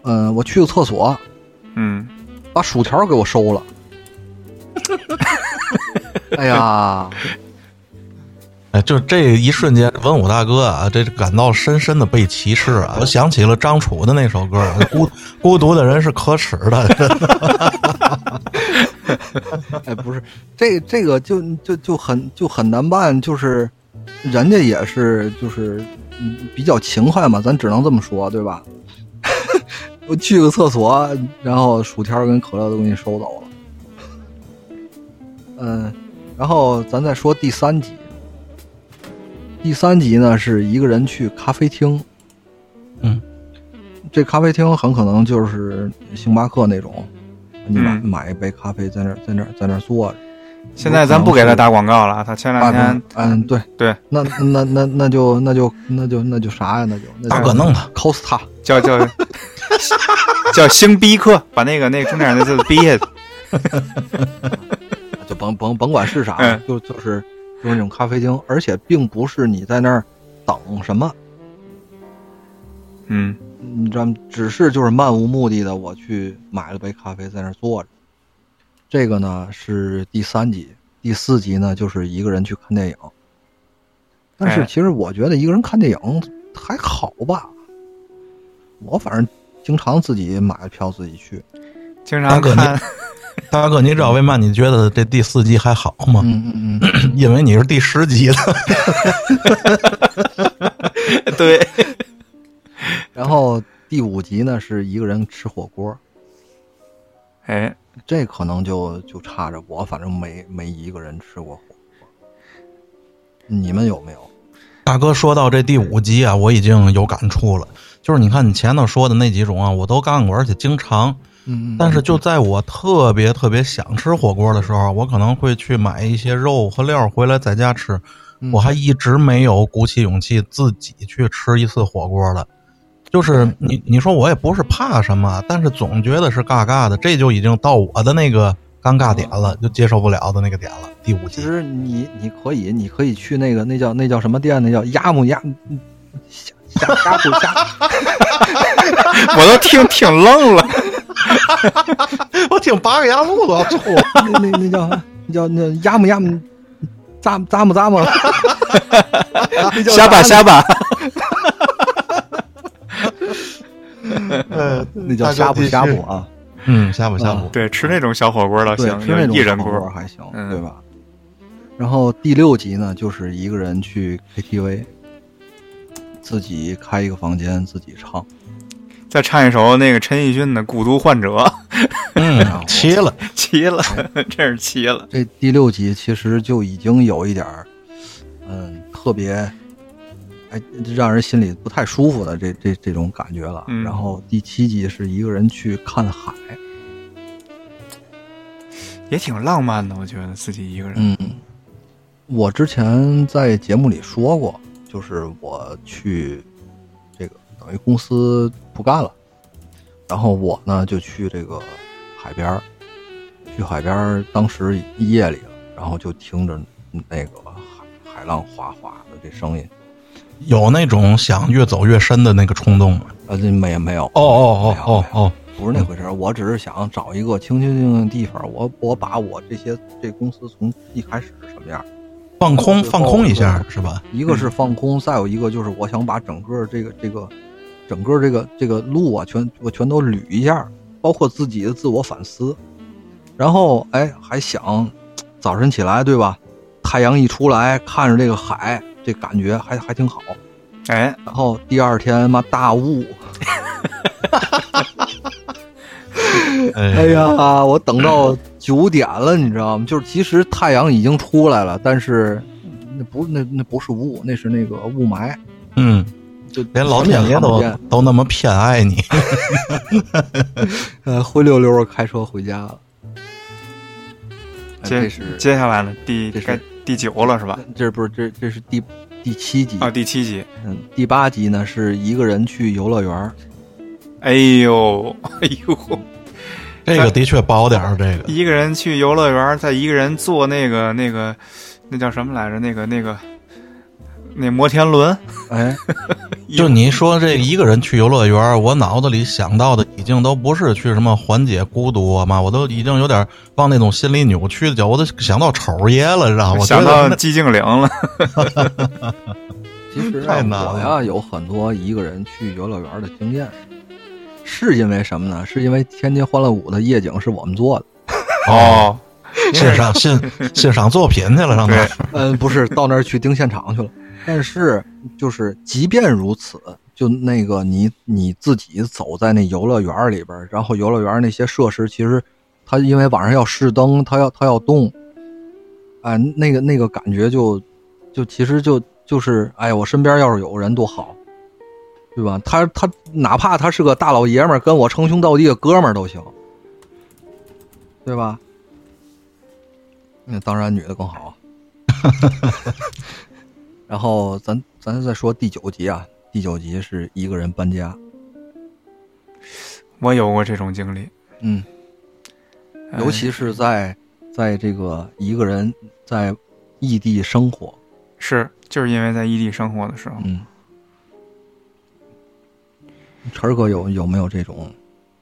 嗯，我去个厕所，嗯，把薯条给我收了。哎呀，哎，就这一瞬间，文武大哥啊，这感到深深的被歧视啊！我想起了张楚的那首歌《孤孤独的人是可耻的》哎，不是，这这个就就就很就很难办，就是人家也是就是比较勤快嘛，咱只能这么说，对吧？我 去个厕所，然后薯条跟可乐都给你收走了。嗯，然后咱再说第三集。第三集呢是一个人去咖啡厅，嗯，这咖啡厅很可能就是星巴克那种，你买、嗯。买一杯咖啡在那儿在那儿在那儿坐着。现在咱不给他打广告了，他前两天嗯，对。对，那那那那就那就那就那就啥呀？那就那就大哥弄他，Costa。叫叫 叫星逼客，把那个那个中间那字逼下去。就甭甭甭管是啥，嗯。就就是就是那种咖啡厅，而且并不是你在那儿等什么，嗯你知道吗？只是就是漫无目的的，我去买了杯咖啡在那儿坐着。这个呢是第三集，第四集呢就是一个人去看电影。但是哎其实我觉得一个人看电影还好吧，我反正经常自己买了票自己去。经常看，大哥，你知道为嘛你觉得这第四集还好吗？嗯嗯嗯，因为你是第十集的。对，然后第五集呢是一个人吃火锅，哎，这可能就就差着我，反正没没一个人吃过火锅。你们有没有？大哥说到这第五集啊，我已经有感触了。就是你看你前头说的那几种啊，我都干过，而且经常。嗯但是就在我特别特别想吃火锅的时候，我可能会去买一些肉和料回来在家吃。嗯我还一直没有鼓起勇气自己去吃一次火锅的。就是你你说我也不是怕什么，但是总觉得是尬尬的，这就已经到我的那个尴尬点了，就接受不了的那个点了。第五集，其实你你可以，你可以去那个那叫那叫什么店？那叫鸭木鸭嗯虾虾虾不虾？我都听挺愣了。我听八个牙路都要吐。那那那叫那叫那鸭木鸭木，咂咂木咂木，那叫 瞎吧瞎吧，呃，那叫呷哺呷哺啊。嗯，呷哺呷哺。对，吃那种小火锅倒对，行，吃那种一人锅锅。还行，嗯对吧？然后第六集呢，就是一个人去 KTV，自己开一个房间，自己唱。再唱一首那个陈奕迅的《孤独患者》，嗯，齐了。齐了，真是齐了。这第六集其实就已经有一点儿，嗯，特别，哎，让人心里不太舒服的这这这种感觉了。嗯然后第七集是一个人去看海，也挺浪漫的，我觉得自己一个人。嗯，我之前在节目里说过，就是我去这个等于公司不干了，然后我呢就去这个海边儿，去海边儿，当时夜里了，然后就听着那个海海浪哗哗的这声音，有那种想越走越深的那个冲动吗？啊，这没没有哦哦哦哦哦，不是那回事儿，我只是想找一个清清静静的地方，我我把我这些这公司从一开始是什么样。放空放空一下是吧？一个是放空，再有一个就是我想把整个这个这个整个这个这个路啊，全我全都捋一下，包括自己的自我反思。然后哎，还想早晨起来对吧？太阳一出来，看着这个海，这感觉还还挺好。哎，然后第二天嘛大雾，哎哎，呀，我等到九点了，你知道吗？就是其实太阳已经出来了，但是那不那那不是雾，那是那个雾霾。嗯，就连老天爷都都那么偏爱你。呃灰溜溜地开车回家了。这是接下来呢，第这该第九了是吧？这不是这这是第第七集啊，第七集。嗯，第八集呢是一个人去游乐园儿，哎呦，哎呦，这个的确薄点儿，这个一个人去游乐园，再一个人坐那个那个那叫什么来着？那个那个那摩天轮。哎，就你说这一个人去游乐园，我脑子里想到的已经都不是去什么缓解孤独啊嘛，我都已经有点往那种心理扭曲的角，我都想到丑爷了，知道吗？我想到寂静岭了。其实啊太难了我呀有很多一个人去游乐园的经验，是因为什么呢？是因为天津欢乐谷的夜景是我们做的。哦，欣赏欣欣赏作品去了，上那儿。嗯，不是到那儿去盯现场去了。但是就是即便如此，就那个你你自己走在那游乐园里边，然后游乐园那些设施，其实它因为晚上要试灯，它要它要动，哎，那个那个感觉就就其实就就是哎，我身边要是有人多好，对吧？他他哪怕他是个大老爷们儿，跟我称兄道弟的哥们儿都行，对吧？那当然女的更好。然后咱咱再说第九集啊，第九集是一个人搬家，我有过这种经历，嗯，哎尤其是在在这个一个人在异地生活，是就是因为在异地生活的时候，嗯，晨儿哥有有没有这种？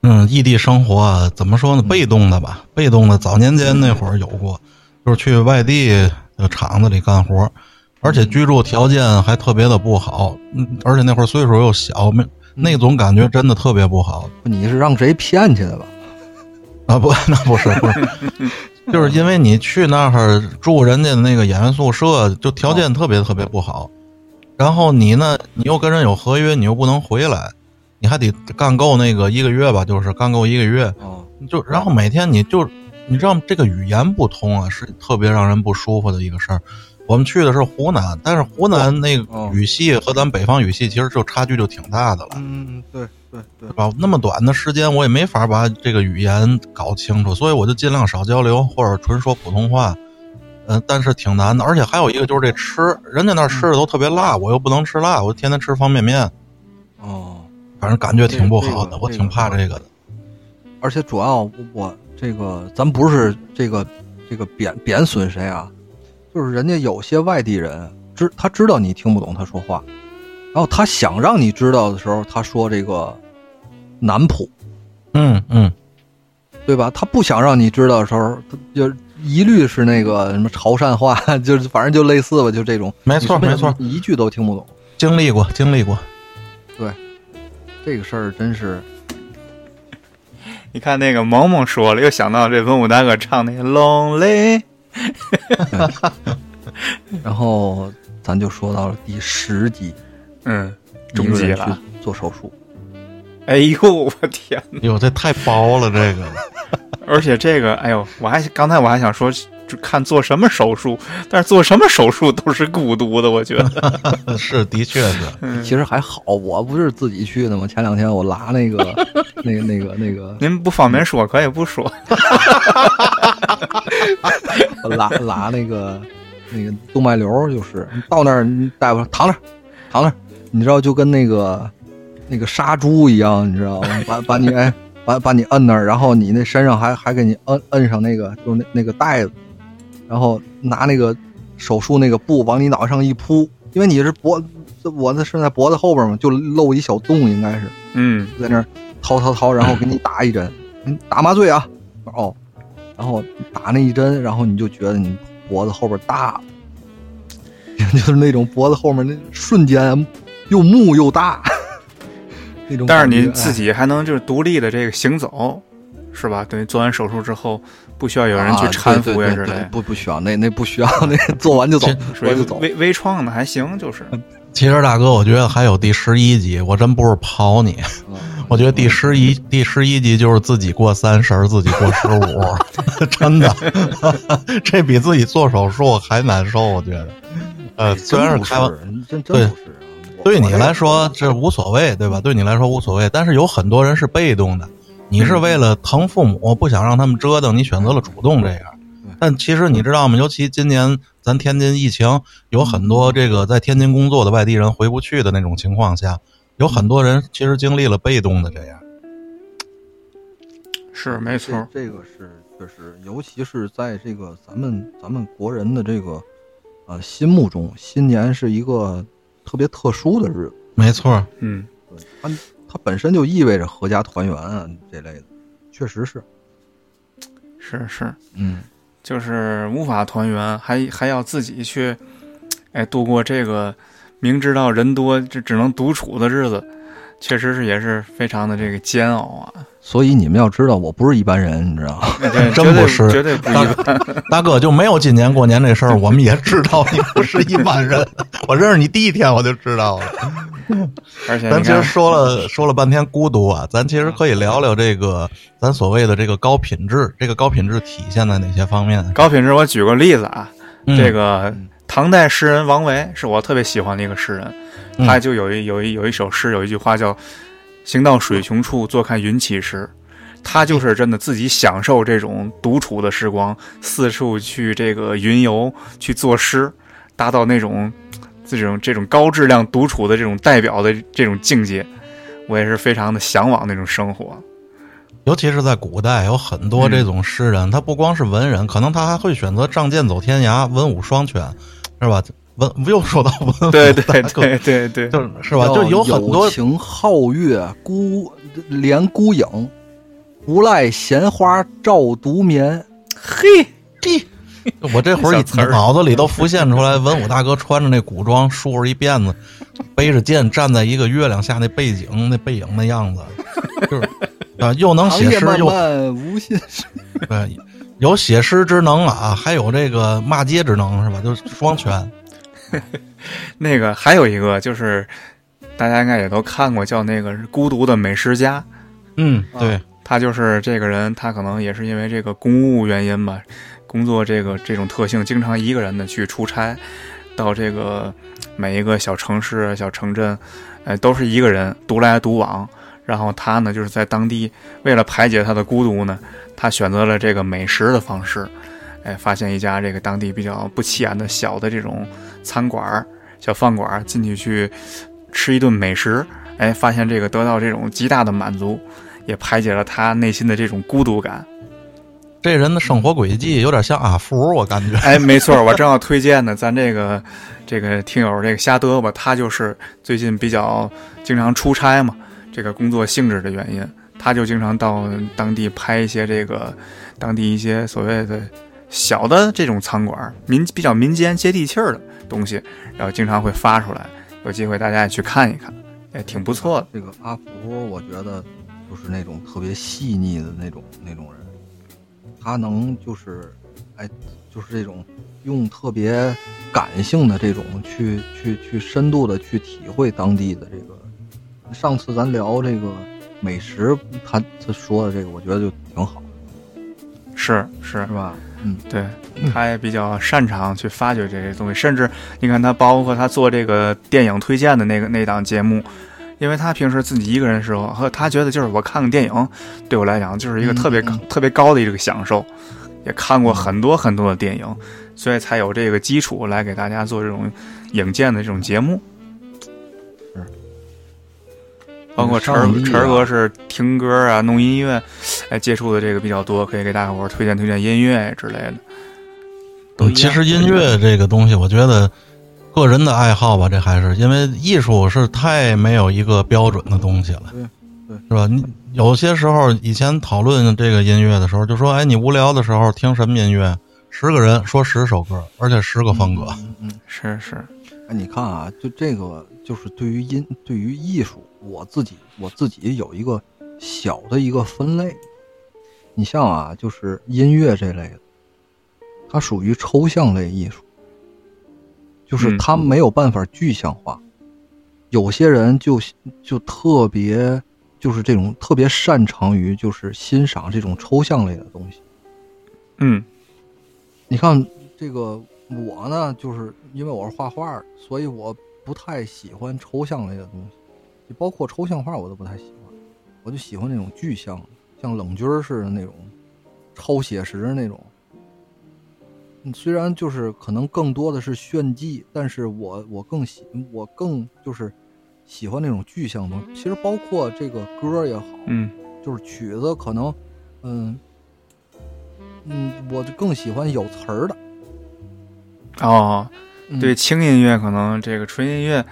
嗯，异地生活啊，怎么说呢？被动的吧，被动的。早年间那会儿有过，就是去外地的厂子里干活，而且居住条件还特别的不好，嗯，而且那会儿岁数又小，没那种感觉真的特别不好你是让谁骗去的吧？啊！不，那不是，不是，就是因为你去那儿住人家的那个演员宿舍，就条件特别特别不好，然后你呢，你又跟人有合约，你又不能回来，你还得干够那个一个月吧，就是干够一个月，哦，就然后每天你就你知道这个语言不通啊，是特别让人不舒服的一个事儿。我们去的是湖南，但是湖南那个哦语系和咱北方语系其实就差距就挺大的了，嗯，对对对对吧？那么短的时间，我也没法把这个语言搞清楚，所以我就尽量少交流，或者纯说普通话。嗯、但是挺难的，而且还有一个就是这吃，人家那儿吃的都特别辣，我又不能吃辣，我天天吃方便面，哦，反正感觉挺不好的，这个我挺怕这个的。而且主要我我这个咱不是这个这个贬贬损谁啊，就是人家有些外地人知他知道你听不懂他说话，然后他想让你知道的时候，他说这个南普，嗯嗯，对吧？他不想让你知道的时候，他就一律是那个什么潮汕话，就是反正就类似吧，就这种。没错没错，一句都听不懂。经历过经历过。对这个事儿真是，你看那个萌萌说了，又想到这文武大哥唱那个 Lonely，然后咱就说到了第十集，嗯，终极了做手术。哎呦我天哪！哟，这太包了，这个 而且这个，哎呦，我还刚才我还想说，就看做什么手术，但是做什么手术都是孤独的，我觉得。是的确是。嗯其实还好，我不是自己去的吗？前两天我拉那个、那个、那个、那个，您不方便说，可以不说。我拉拉那个那个动脉瘤，就是到那儿，大夫躺那儿，躺那儿，你知道，就跟那个那个杀猪一样，你知道吗？把把你哎，把把你摁那儿，然后你那身上还还给你摁摁上那个就是那那个袋子，然后拿那个手术那个布往你脑袋上一铺，因为你是脖，我那是在脖子后边嘛，就露一小洞，应该是。嗯，在那儿掏掏掏，然后给你打一针，嗯，打麻醉啊，哦，然后打那一针，然后你就觉得你脖子后边大了，就是那种脖子后面那瞬间又木又大 那种。但是你自哎己还能就是独立的这个行走，是吧？等于做完手术之后，不需要有人去啊搀扶呀对对对对之类。不不需要，那那不需要，那做完就走，属于我就走。微微创的还行，就是 其实大哥，我觉得还有第十一集，我真不是刨你，嗯我觉得第十一第十一集就是自己过三十，自己过十五，真的，这比自己做手术还难受，我觉得。呃，虽然是开玩，真真对对你来说这无所谓，对吧？对你来说无所谓，但是有很多人是被动的，你是为了疼父母，不想让他们折腾，你选择了主动这样。但其实你知道吗？尤其今年咱天津疫情，有很多这个在天津工作的外地人回不去的那种情况下，有很多人其实经历了被动的这样。是没错这。这个是确实，尤其是在这个咱们咱们国人的这个呃心目中，新年是一个特别特殊的日子，没错，嗯，对它它本身就意味着合家团圆啊这类的，确实是，是是，嗯，就是无法团圆，还还要自己去，哎，度过这个明知道人多这只能独处的日子，确实是也是非常的这个煎熬啊。所以你们要知道，我不是一般人，你知道吗？真不是绝对不一般。大哥就没有今年过年这事儿，我们也知道你不是一般人。我认识你第一天我就知道了。而且咱其实，说了说了半天孤独啊，咱其实可以聊聊这个咱所谓的这个高品质，这个高品质体现在哪些方面？高品质，我举个例子啊，嗯这个唐代诗人王维是我特别喜欢的一个诗人，嗯他就有一有一有一首诗，有一句话叫“行到水穷处，坐看云起时”。他就是真的自己享受这种独处的时光，四处去这个云游，去作诗，达到那种这种这种高质量独处的这种代表的这种境界。我也是非常的向往那种生活。尤其是在古代，有很多这种诗人，他不光是文人，可能他还会选择仗剑走天涯，文武双全，是吧？文又说到文，对对对对对，就是是吧？就有很多友情皓月孤怜孤影，无赖闲花照独眠。嘿，我这会儿一词儿脑子里都浮现出来，文武大哥穿着那古装，梳着一辫子，背着剑站在一个月亮下那背景那背影那样子，就是啊，又能写诗又漫无心事。对，有写诗之能啊，还有这个骂街之能是吧？就是双全。那个还有一个就是，大家应该也都看过，叫那个《孤独的美食家》。嗯，对，他就是这个人，他可能也是因为这个公务原因吧，工作这个这种特性，经常一个人的去出差，到这个每一个小城市、小城镇，哎，都是一个人独来独往。然后他呢，就是在当地为了排解他的孤独呢，他选择了这个美食的方式，哎，发现一家这个当地比较不起眼的小的这种餐馆儿、小饭馆儿，进去去吃一顿美食，哎，发现这个得到这种极大的满足，也排解了他内心的这种孤独感。这人的生活轨迹有点像阿福，我感觉。哎，没错，我正要推荐呢，咱这个这个听友这个瞎嘚吧，他就是最近比较经常出差嘛，这个工作性质的原因，他就经常到当地拍一些这个当地一些所谓的小的这种餐馆，民比较民间接地气儿的东西，然后经常会发出来，有机会大家也去看一看，也挺不错的。这个阿福，我觉得就是那种特别细腻的那种那种人，他能就是，哎，就是这种用特别感性的这种去去去深度的去体会当地的这个。上次咱聊这个美食，他他说的这个，我觉得就挺好，是是是，吧？嗯，对，他也比较擅长去发掘这些东西，甚至你看他包括他做这个电影推荐的那个那档节目，因为他平时自己一个人的时候，和他觉得就是我看个电影，对我来讲就是一个特别特别高的一个享受，也看过很多很多的电影，所以才有这个基础来给大家做这种影鉴的这种节目。包括晨儿上帝啊晨儿哥是听歌啊、弄音乐，哎，接触的这个比较多，可以给大伙儿推荐推荐音乐之类的。都其实音乐这个东西，我觉得个人的爱好吧，这还是因为艺术是太没有一个标准的东西了，对对是吧？你有些时候以前讨论这个音乐的时候，就说，哎，你无聊的时候听什么音乐？十个人说十首歌，而且十个风格。嗯嗯。是是，哎，你看啊，就这个，就是对于音，对于艺术，我自己我自己有一个小的一个分类。你像啊，就是音乐这类的，它属于抽象类艺术，就是嗯它没有办法具象化。有些人就就特别，就是这种特别擅长于就是欣赏这种抽象类的东西。嗯你看这个我呢，就是因为我是画画的，所以我不太喜欢抽象类的东西，就包括抽象画我都不太喜欢，我就喜欢那种具象的，像冷军儿似的那种，超写实的那种。嗯虽然就是可能更多的是炫技，但是我我更喜我更就是喜欢那种具象的东西。其实包括这个歌儿也好，嗯就是曲子可能，嗯嗯，我就更喜欢有词儿的。哦，嗯对，轻音乐可能这个纯音乐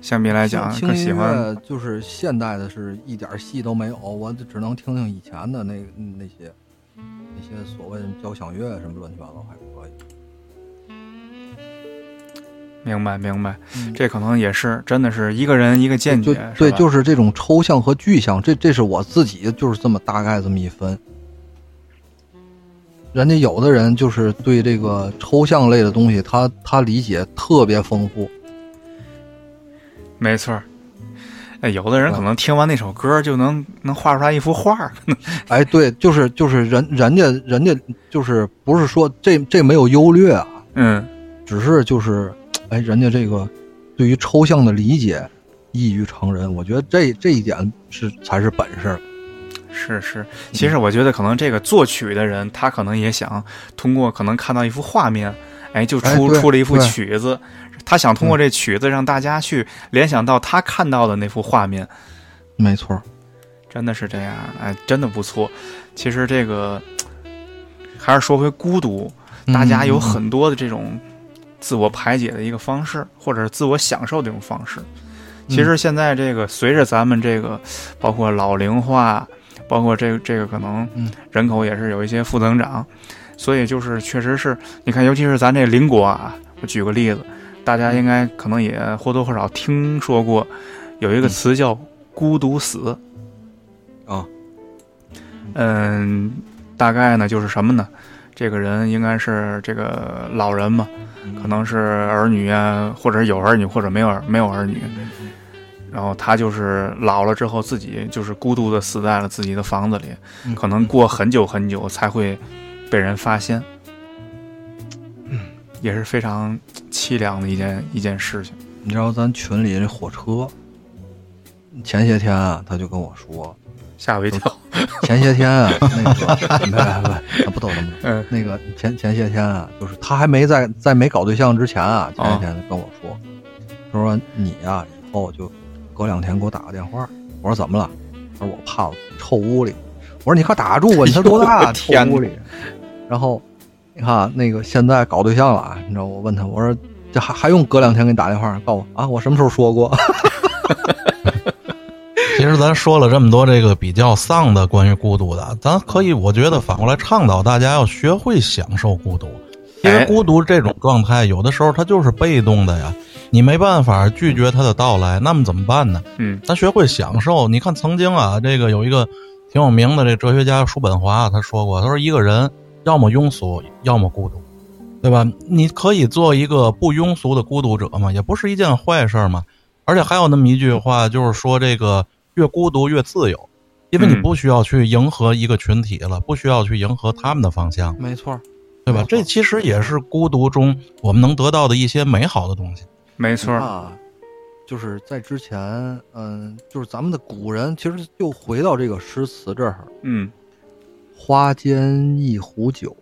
相比来讲更喜欢。乐就是现代的，是一点戏都没有，我就只能听听以前的那那些那些所谓的交响乐什么乱七八糟还可以。明白明白，嗯这可能也是真的是一个人一个见解，对，就是这种抽象和具象，这这是我自己就是这么大概这么一分。人家有的人就是对这个抽象类的东西，他他理解特别丰富。没错儿。哎，有的人可能听完那首歌就能 能画出来一幅画儿，哎，对，就是就是人人家人家就是不是说这这没有优劣啊，嗯，只是就是哎，人家这个对于抽象的理解异于常人，我觉得这这一点是才是本事。是是。其实我觉得可能这个作曲的人，他可能也想通过可能看到一幅画面，哎，就出、哎出了一幅曲子。他想通过这曲子让大家去联想到他看到的那幅画面，没错，真的是这样，哎，真的不错。其实这个还是说回孤独，大家有嗯很多的这种自我排解的一个方式，或者是自我享受的一种方式。其实现在这个随着咱们这个包括老龄化，包括这个这个可能嗯人口也是有一些负增长，所以就是确实是你看，尤其是咱这邻国啊，我举个例子，大家应该可能也或多或少听说过，有一个词叫“孤独死”。啊，嗯，大概呢就是什么呢？这个人应该是这个老人嘛，可能是儿女啊，或者有儿女，或者没有儿没有儿女。然后他就是老了之后，自己就是孤独的死在了自己的房子里，嗯可能过很久很久才会被人发现，嗯也是非常凄凉的一件一件事情。你知道咱群里这火车，前些天啊，他就跟我说，吓我一跳。前些天啊，那个别别别，不逗他们。嗯那个前前些天啊，就是他还没在在没搞对象之前啊，前些天他跟我说，他说你呀、以后就隔两天给我打个电话。我说怎么了？他说我怕了臭屋里。我说你快打住啊！你才多大、臭天屋里？然后你看那个现在搞对象了啊，你知道我问他，我说这还还用隔两天给你打电话告诉我啊？我什么时候说过？其实咱说了这么多这个比较丧的关于孤独的，咱可以我觉得反过来倡导大家要学会享受孤独，因为哎孤独这种状态有的时候它就是被动的呀，你没办法拒绝它的到来，那么怎么办呢？嗯咱学会享受。你看曾经啊，这个有一个挺有名的这哲学家叔本华，他说过，他说一个人要么庸俗，要么孤独，对吧？你可以做一个不庸俗的孤独者嘛，也不是一件坏事嘛。而且还有那么一句话，就是说这个越孤独越自由，因为你嗯不需要去迎合一个群体了，不需要去迎合他们的方向，没错，对吧这其实也是孤独中我们能得到的一些美好的东西。没错儿。啊，就是在之前，嗯，就是咱们的古人，其实又回到这个诗词这儿，嗯花间一壶酒，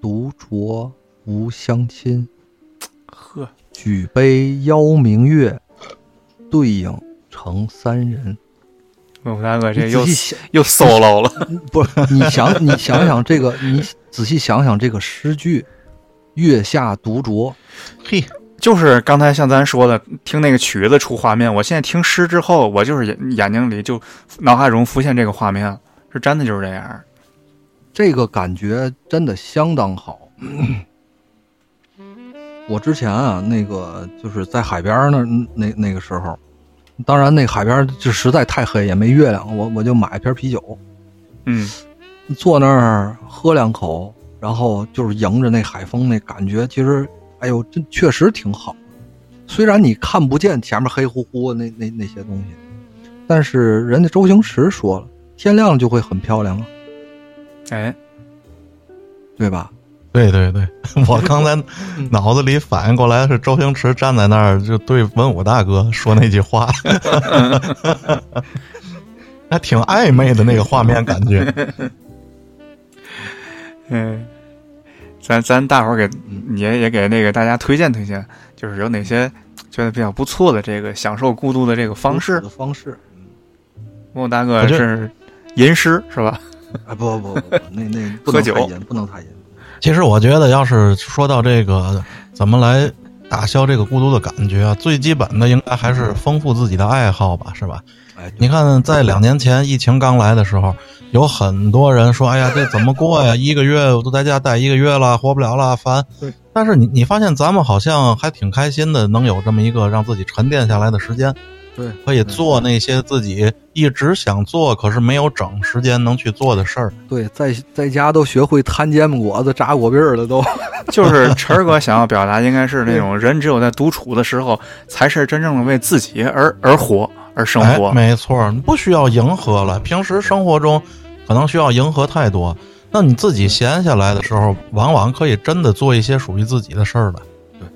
独酌无相亲。呵，举杯邀明月，对影成三人。我大哥这又又 solo 了。不是你想，你想想这个，你仔细想想这个诗句，“月下独酌嘿，就是刚才像咱说的，听那个曲子出画面，我现在听诗之后，我就是眼眼睛里就脑海中浮现这个画面，是真的就是这样。”，这个感觉真的相当好。我之前啊，那个就是在海边那那那个时候，当然那海边就实在太黑，也没月亮，我我就买一瓶啤酒，嗯，坐那儿喝两口，然后就是迎着那海风，那感觉其实，哎呦，这确实挺好。虽然你看不见前面黑乎乎的那那那些东西，但是人家周星驰说了，天亮就会很漂亮啊，哎，对吧？对对对，我刚才脑子里反应过来是周星驰站在那儿就对文武大哥 说那句话，还挺暧昧的那个画面感觉。嗯，咱咱大伙儿给也也给那个大家推荐推荐，就是有哪些觉得比较不错的这个享受孤独的这个方式的。方式，文武大哥是吟诗是吧？啊，不不不不，那那不喝酒能太阴，不能太阴。其实我觉得，要是说到这个怎么来打消这个孤独的感觉啊，最基本的应该还是丰富自己的爱好吧，是吧？哎，你看，在两年前疫情刚来的时候，有很多人说：“哎呀，这怎么过呀？一个月我都在家待一个月了，活不了了，烦。”但是你你发现咱们好像还挺开心的，能有这么一个让自己沉淀下来的时间，对，可以做那些自己一直想做可是没有整时间能去做的事儿。对，在在家都学会摊煎饼果子、炸果篦儿了，都。就是晨儿哥想要表达，应该是那种 人只有在独处的时候，才是真正的为自己而而活而生活。哎、没错，你不需要迎合了。平时生活中可能需要迎合太多，那你自己闲下来的时候，往往可以真的做一些属于自己的事儿了。对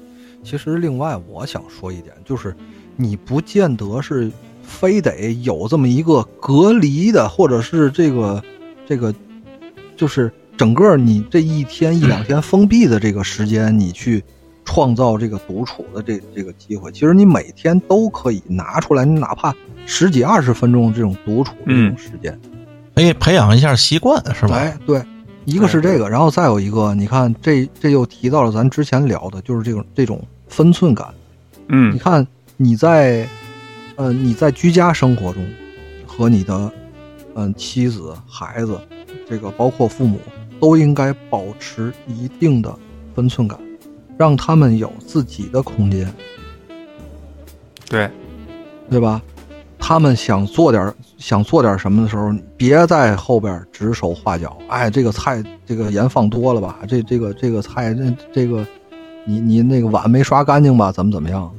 其实，另外我想说一点，就是你不见得是非得有这么一个隔离的，或者是这个这个，就是整个你这一天一两天封闭的这个时间，你去创造这个独处的这这个机会。其实你每天都可以拿出来，你哪怕十几二十分钟这种独处的这种时间，可以培养一下习惯，是吧？哎，对。一个是这个，然后再有一个，你看这这又提到了咱之前聊的，就是这种这种分寸感。嗯你看你在，呃，你在居家生活中，和你的，嗯、妻子、孩子，这个包括父母，都应该保持一定的分寸感，让他们有自己的空间，对，对吧？他们想做点想做点什么的时候，别在后边指手画脚。哎，这个菜这个盐放多了吧？这这个这个菜这这个，你你那个碗没刷干净吧？怎么怎么样？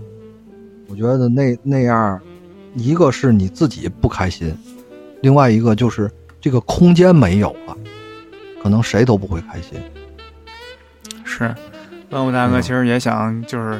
我觉得那那样，一个是你自己不开心，另外一个就是这个空间没有了，可能谁都不会开心。是，万物大哥嗯其实也想就是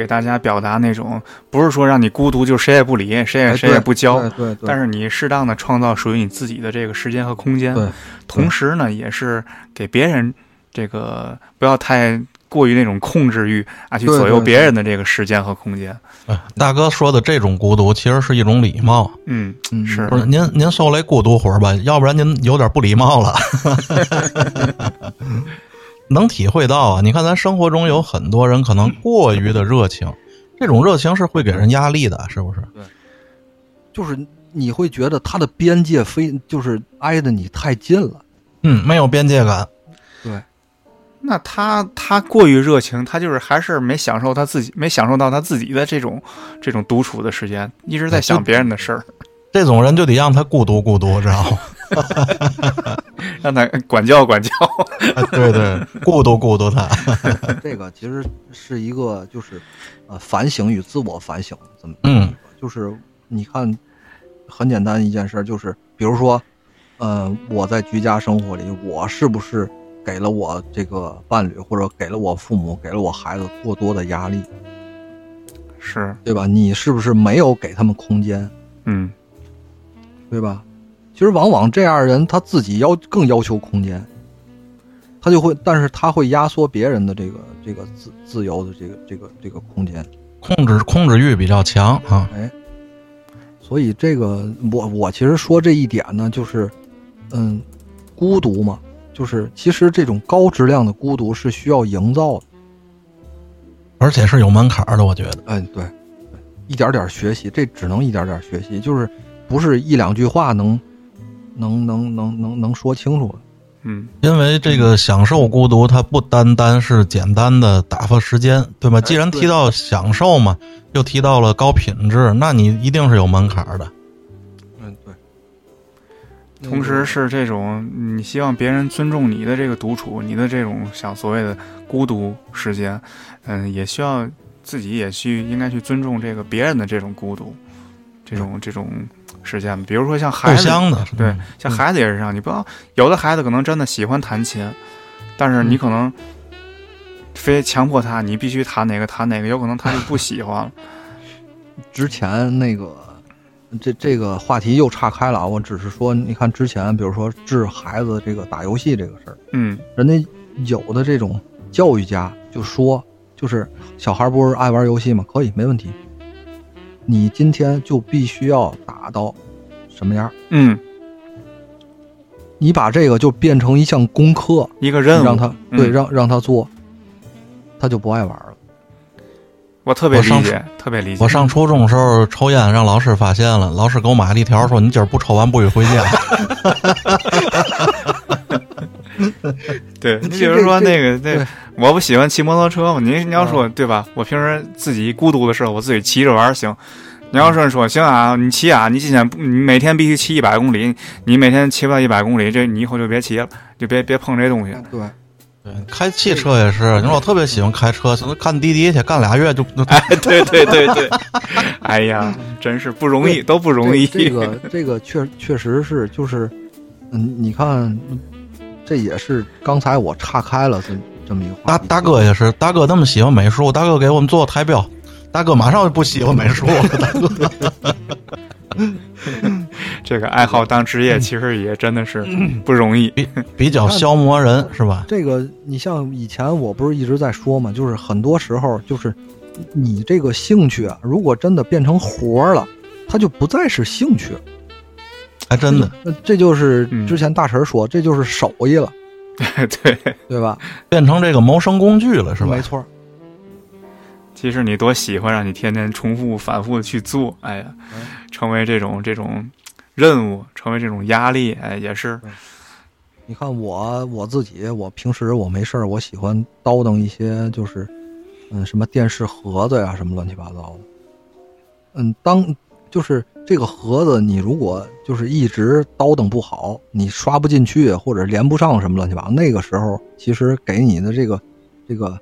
给大家表达那种，不是说让你孤独就谁也不理，谁也哎谁也不教，对对对，但是你适当的创造属于你自己的这个时间和空间，对同时呢，也是给别人这个不要太过于那种控制欲啊，去左右别人的这个时间和空间。哎大哥说的这种孤独，其实是一种礼貌。嗯，嗯是不是您您受累孤独活儿吧，要不然您有点不礼貌了。能体会到啊，你看咱生活中有很多人可能过于的热情，这种热情是会给人压力的，是不是？对就是你会觉得他的边界非就是挨得你太近了。嗯，没有边界感。对，那他他过于热情，他就是还是没享受他自己，没享受到他自己的这种这种独处的时间，一直在想别人的事儿，这种人就得让他孤独孤独，知道吗？让他管教管教。哎 对对，孤独孤独他。这个其实是一个就是呃反省与自我反省怎么嗯，就是你看很简单一件事儿，就是比如说，呃，我在居家生活里，我是不是给了我这个伴侣或者给了我父母、给了我孩子过多的压力，是，对吧？你是不是没有给他们空间，嗯，对吧？其实往往这样的人他自己要更要求空间，他就会，但是他会压缩别人的这个这个自自由的这个这个这个空间。控制控制欲比较强啊。哎，所以这个我我其实说这一点呢，就是，嗯，孤独嘛，就是其实这种高质量的孤独是需要营造的。而且是有门槛的，我觉得。哎，对，对，一点点学习，这只能一点点学习，就是不是一两句话能能能能能能说清楚的。嗯，因为这个享受孤独，它不单单是简单的打发时间，对吧？既然提到享受嘛，又提到了高品质，那你一定是有门槛儿的。嗯，对。同时是这种你希望别人尊重你的这个独处，你的这种想所谓的孤独时间，嗯，也需要自己也去应该去尊重这个别人的这种孤独，这种这种时间。比如说像孩子，的，对嗯，像孩子也是这样，你不要有的孩子可能真的喜欢弹琴，但是你可能非强迫他，你必须弹哪个弹哪个，有可能他就不喜欢了。之前那个，这这个话题又岔开了啊。我只是说，你看之前，比如说治孩子这个打游戏这个事儿。嗯人家有的这种教育家就说，就是小孩不是爱玩游戏吗？可以，没问题。你今天就必须要打到什么样？嗯，你把这个就变成一项功课，一个任务，让他对嗯让让他做，他就不爱玩了。我特别上理解，特别理解。我上初中的时候抽烟，让老师发现了，老师给我买了一条，说你今儿不抽完不许回家。对你比如说那个那对我不喜欢骑摩托车嘛？你你要说对吧？我平时自己孤独的时候，我自己骑着玩儿行。你要是说行啊，你骑啊，你今天不你每天必须骑一百公里，你每天骑不到一百公里，这你以后就别骑了，就别别碰这东西。对，对，开汽车也是，你说我特别喜欢开车，现在干滴滴去，干俩月就哎，对对对对，哎呀，真是不容易，都不容易。这这个这个确确实是，就是，嗯，你看，这也是刚才我岔开了这这么一个话题。大大哥也是，大哥那么喜欢美术，大哥给我们做台标，大哥马上就不喜欢美术了，大哥。这个爱好当职业，其实也真的是 不容易。比比较消磨人是吧？这个，你像以前我不是一直在说嘛，就是很多时候就是你这个兴趣啊，如果真的变成活儿了，它就不再是兴趣了。还真的那这就是嗯之前大神说，这就是手艺了，对，对吧？变成这个谋生工具了是吧没？错，其实你多喜欢，让你天天重复、反复的去做，哎呀，成为这种这种任务，成为这种压力，哎，也是，你看我我自己，我平时我没事儿，我喜欢叨叨一些，就是嗯，什么电视盒子呀，什么乱七八糟的。嗯，当就是这个盒子，你如果就是一直叨腾不好，你刷不进去或者连不上什么乱七八糟，那个时候其实给你的这个这个，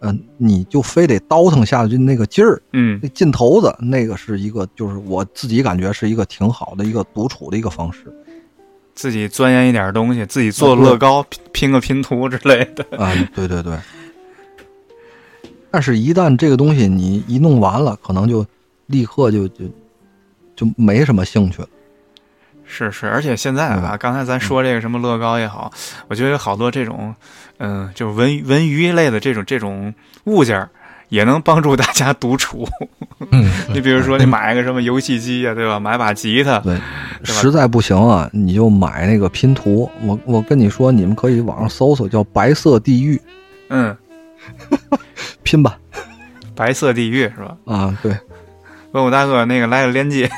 嗯、你就非得倒腾下去那个劲儿，嗯那劲头子，那个是一个，就是我自己感觉是一个挺好的一个独处的一个方式。自己钻研一点东西，自己做乐高、拼拼个拼图之类的。啊，对对对。但是，一旦这个东西你一弄完了，可能就立刻就就就没什么兴趣了。是是，而且现在吧，嗯刚才咱说这个什么乐高也好，我觉得有好多这种，嗯、就是文文娱类的这种这种物件儿，也能帮助大家独处。嗯，你比如说，你买个什么游戏机呀、对吧？买把吉他，对，对实在不行啊，你就买那个拼图。我我跟你说，你们可以网上搜搜，叫“白色地狱嗯，”，拼吧。白色地狱是吧？啊，对，问我大哥那个来个链接，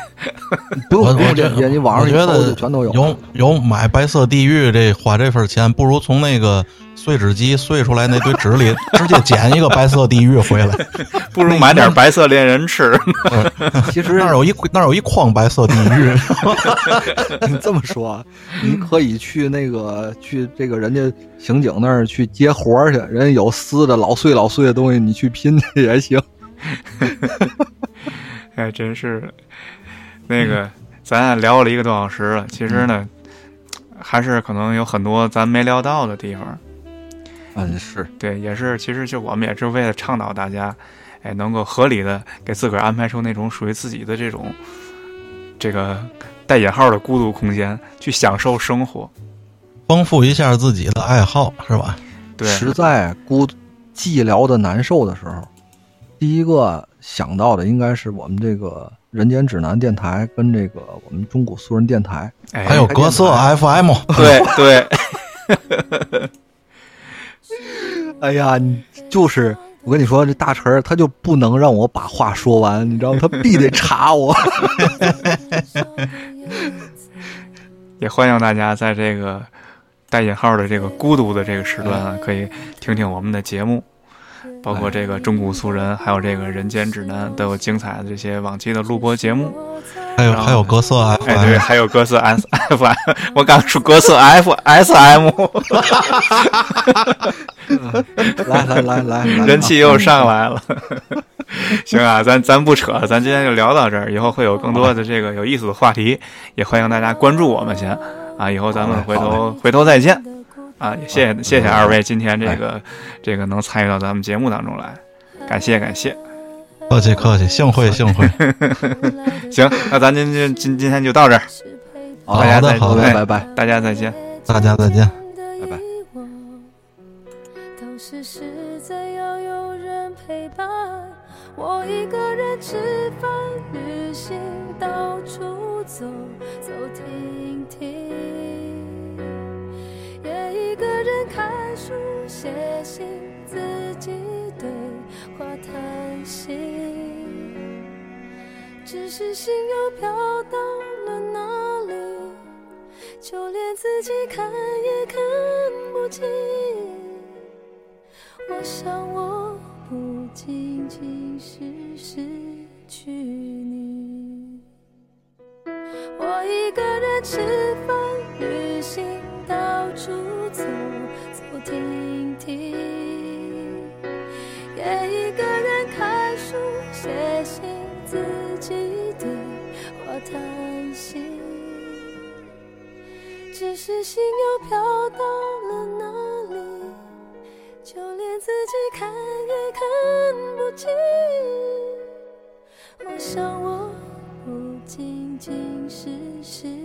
不用不用链接，你网上觉得全都有。有有买白色地狱这花这份钱，不如从那个碎纸机碎出来那堆纸里 直接捡一个白色地狱回来。不如买点白色恋人吃。其实那有一那有一筐白色地狱，你这么说啊，你可以去那个去这个人家刑警那儿去接活儿去，人家有撕的老碎老碎的东西，你去拼去也行。哎，真是，那个咱也聊了一个多小时了，其实呢，还是可能有很多咱没聊到的地方。嗯，是对，也是，其实就我们也是为了倡导大家，哎，能够合理的给自个儿安排出那种属于自己的这种这个带引号的孤独空间，去享受生活。丰富一下自己的爱好，是吧？对，实在孤寂寥的难受的时候，第一个想到的应该是我们这个《人间指南》电台跟这个我们中古素人电台。哎，还有格色 FM，对 对，哎呀，你就是我跟你说，这大陈儿他就不能让我把话说完，你知道吗？他必得查我。也欢迎大家在这个带引号的这个孤独的这个时段啊，可以听听我们的节目，包括这个中古俗人，还有这个人间指南，都有精彩的这些往期的录播节目。还有还有歌色哎，对，还有歌色 S F M，我刚说歌色 F S M，来来来来来，人气又上来了。行啊，咱咱不扯了，咱今天就聊到这儿，以后会有更多的这个有意思的话题，也欢迎大家关注我们先。啊，以后咱们回头回头再见啊，也谢谢谢谢二位今天这个这个能参与到咱们节目当中来，感谢感谢。客气客气，幸会 幸会。行，那咱今天今今天就到这儿，好大家再的好的哎拜拜。大家再见。大家再见。拜拜。当时实在要有人陪伴，我一个人吃饭、旅行，到处走走停停，开始写信自己对话谈心只是心又飘到了哪里？就连自己看也看不清我想我不仅仅是失去你。我一个人吃饭旅行到处走走停停也一个人看书写信自己对话谈心只是心又飘到了哪里就连自己看也看不清我想我不仅仅是失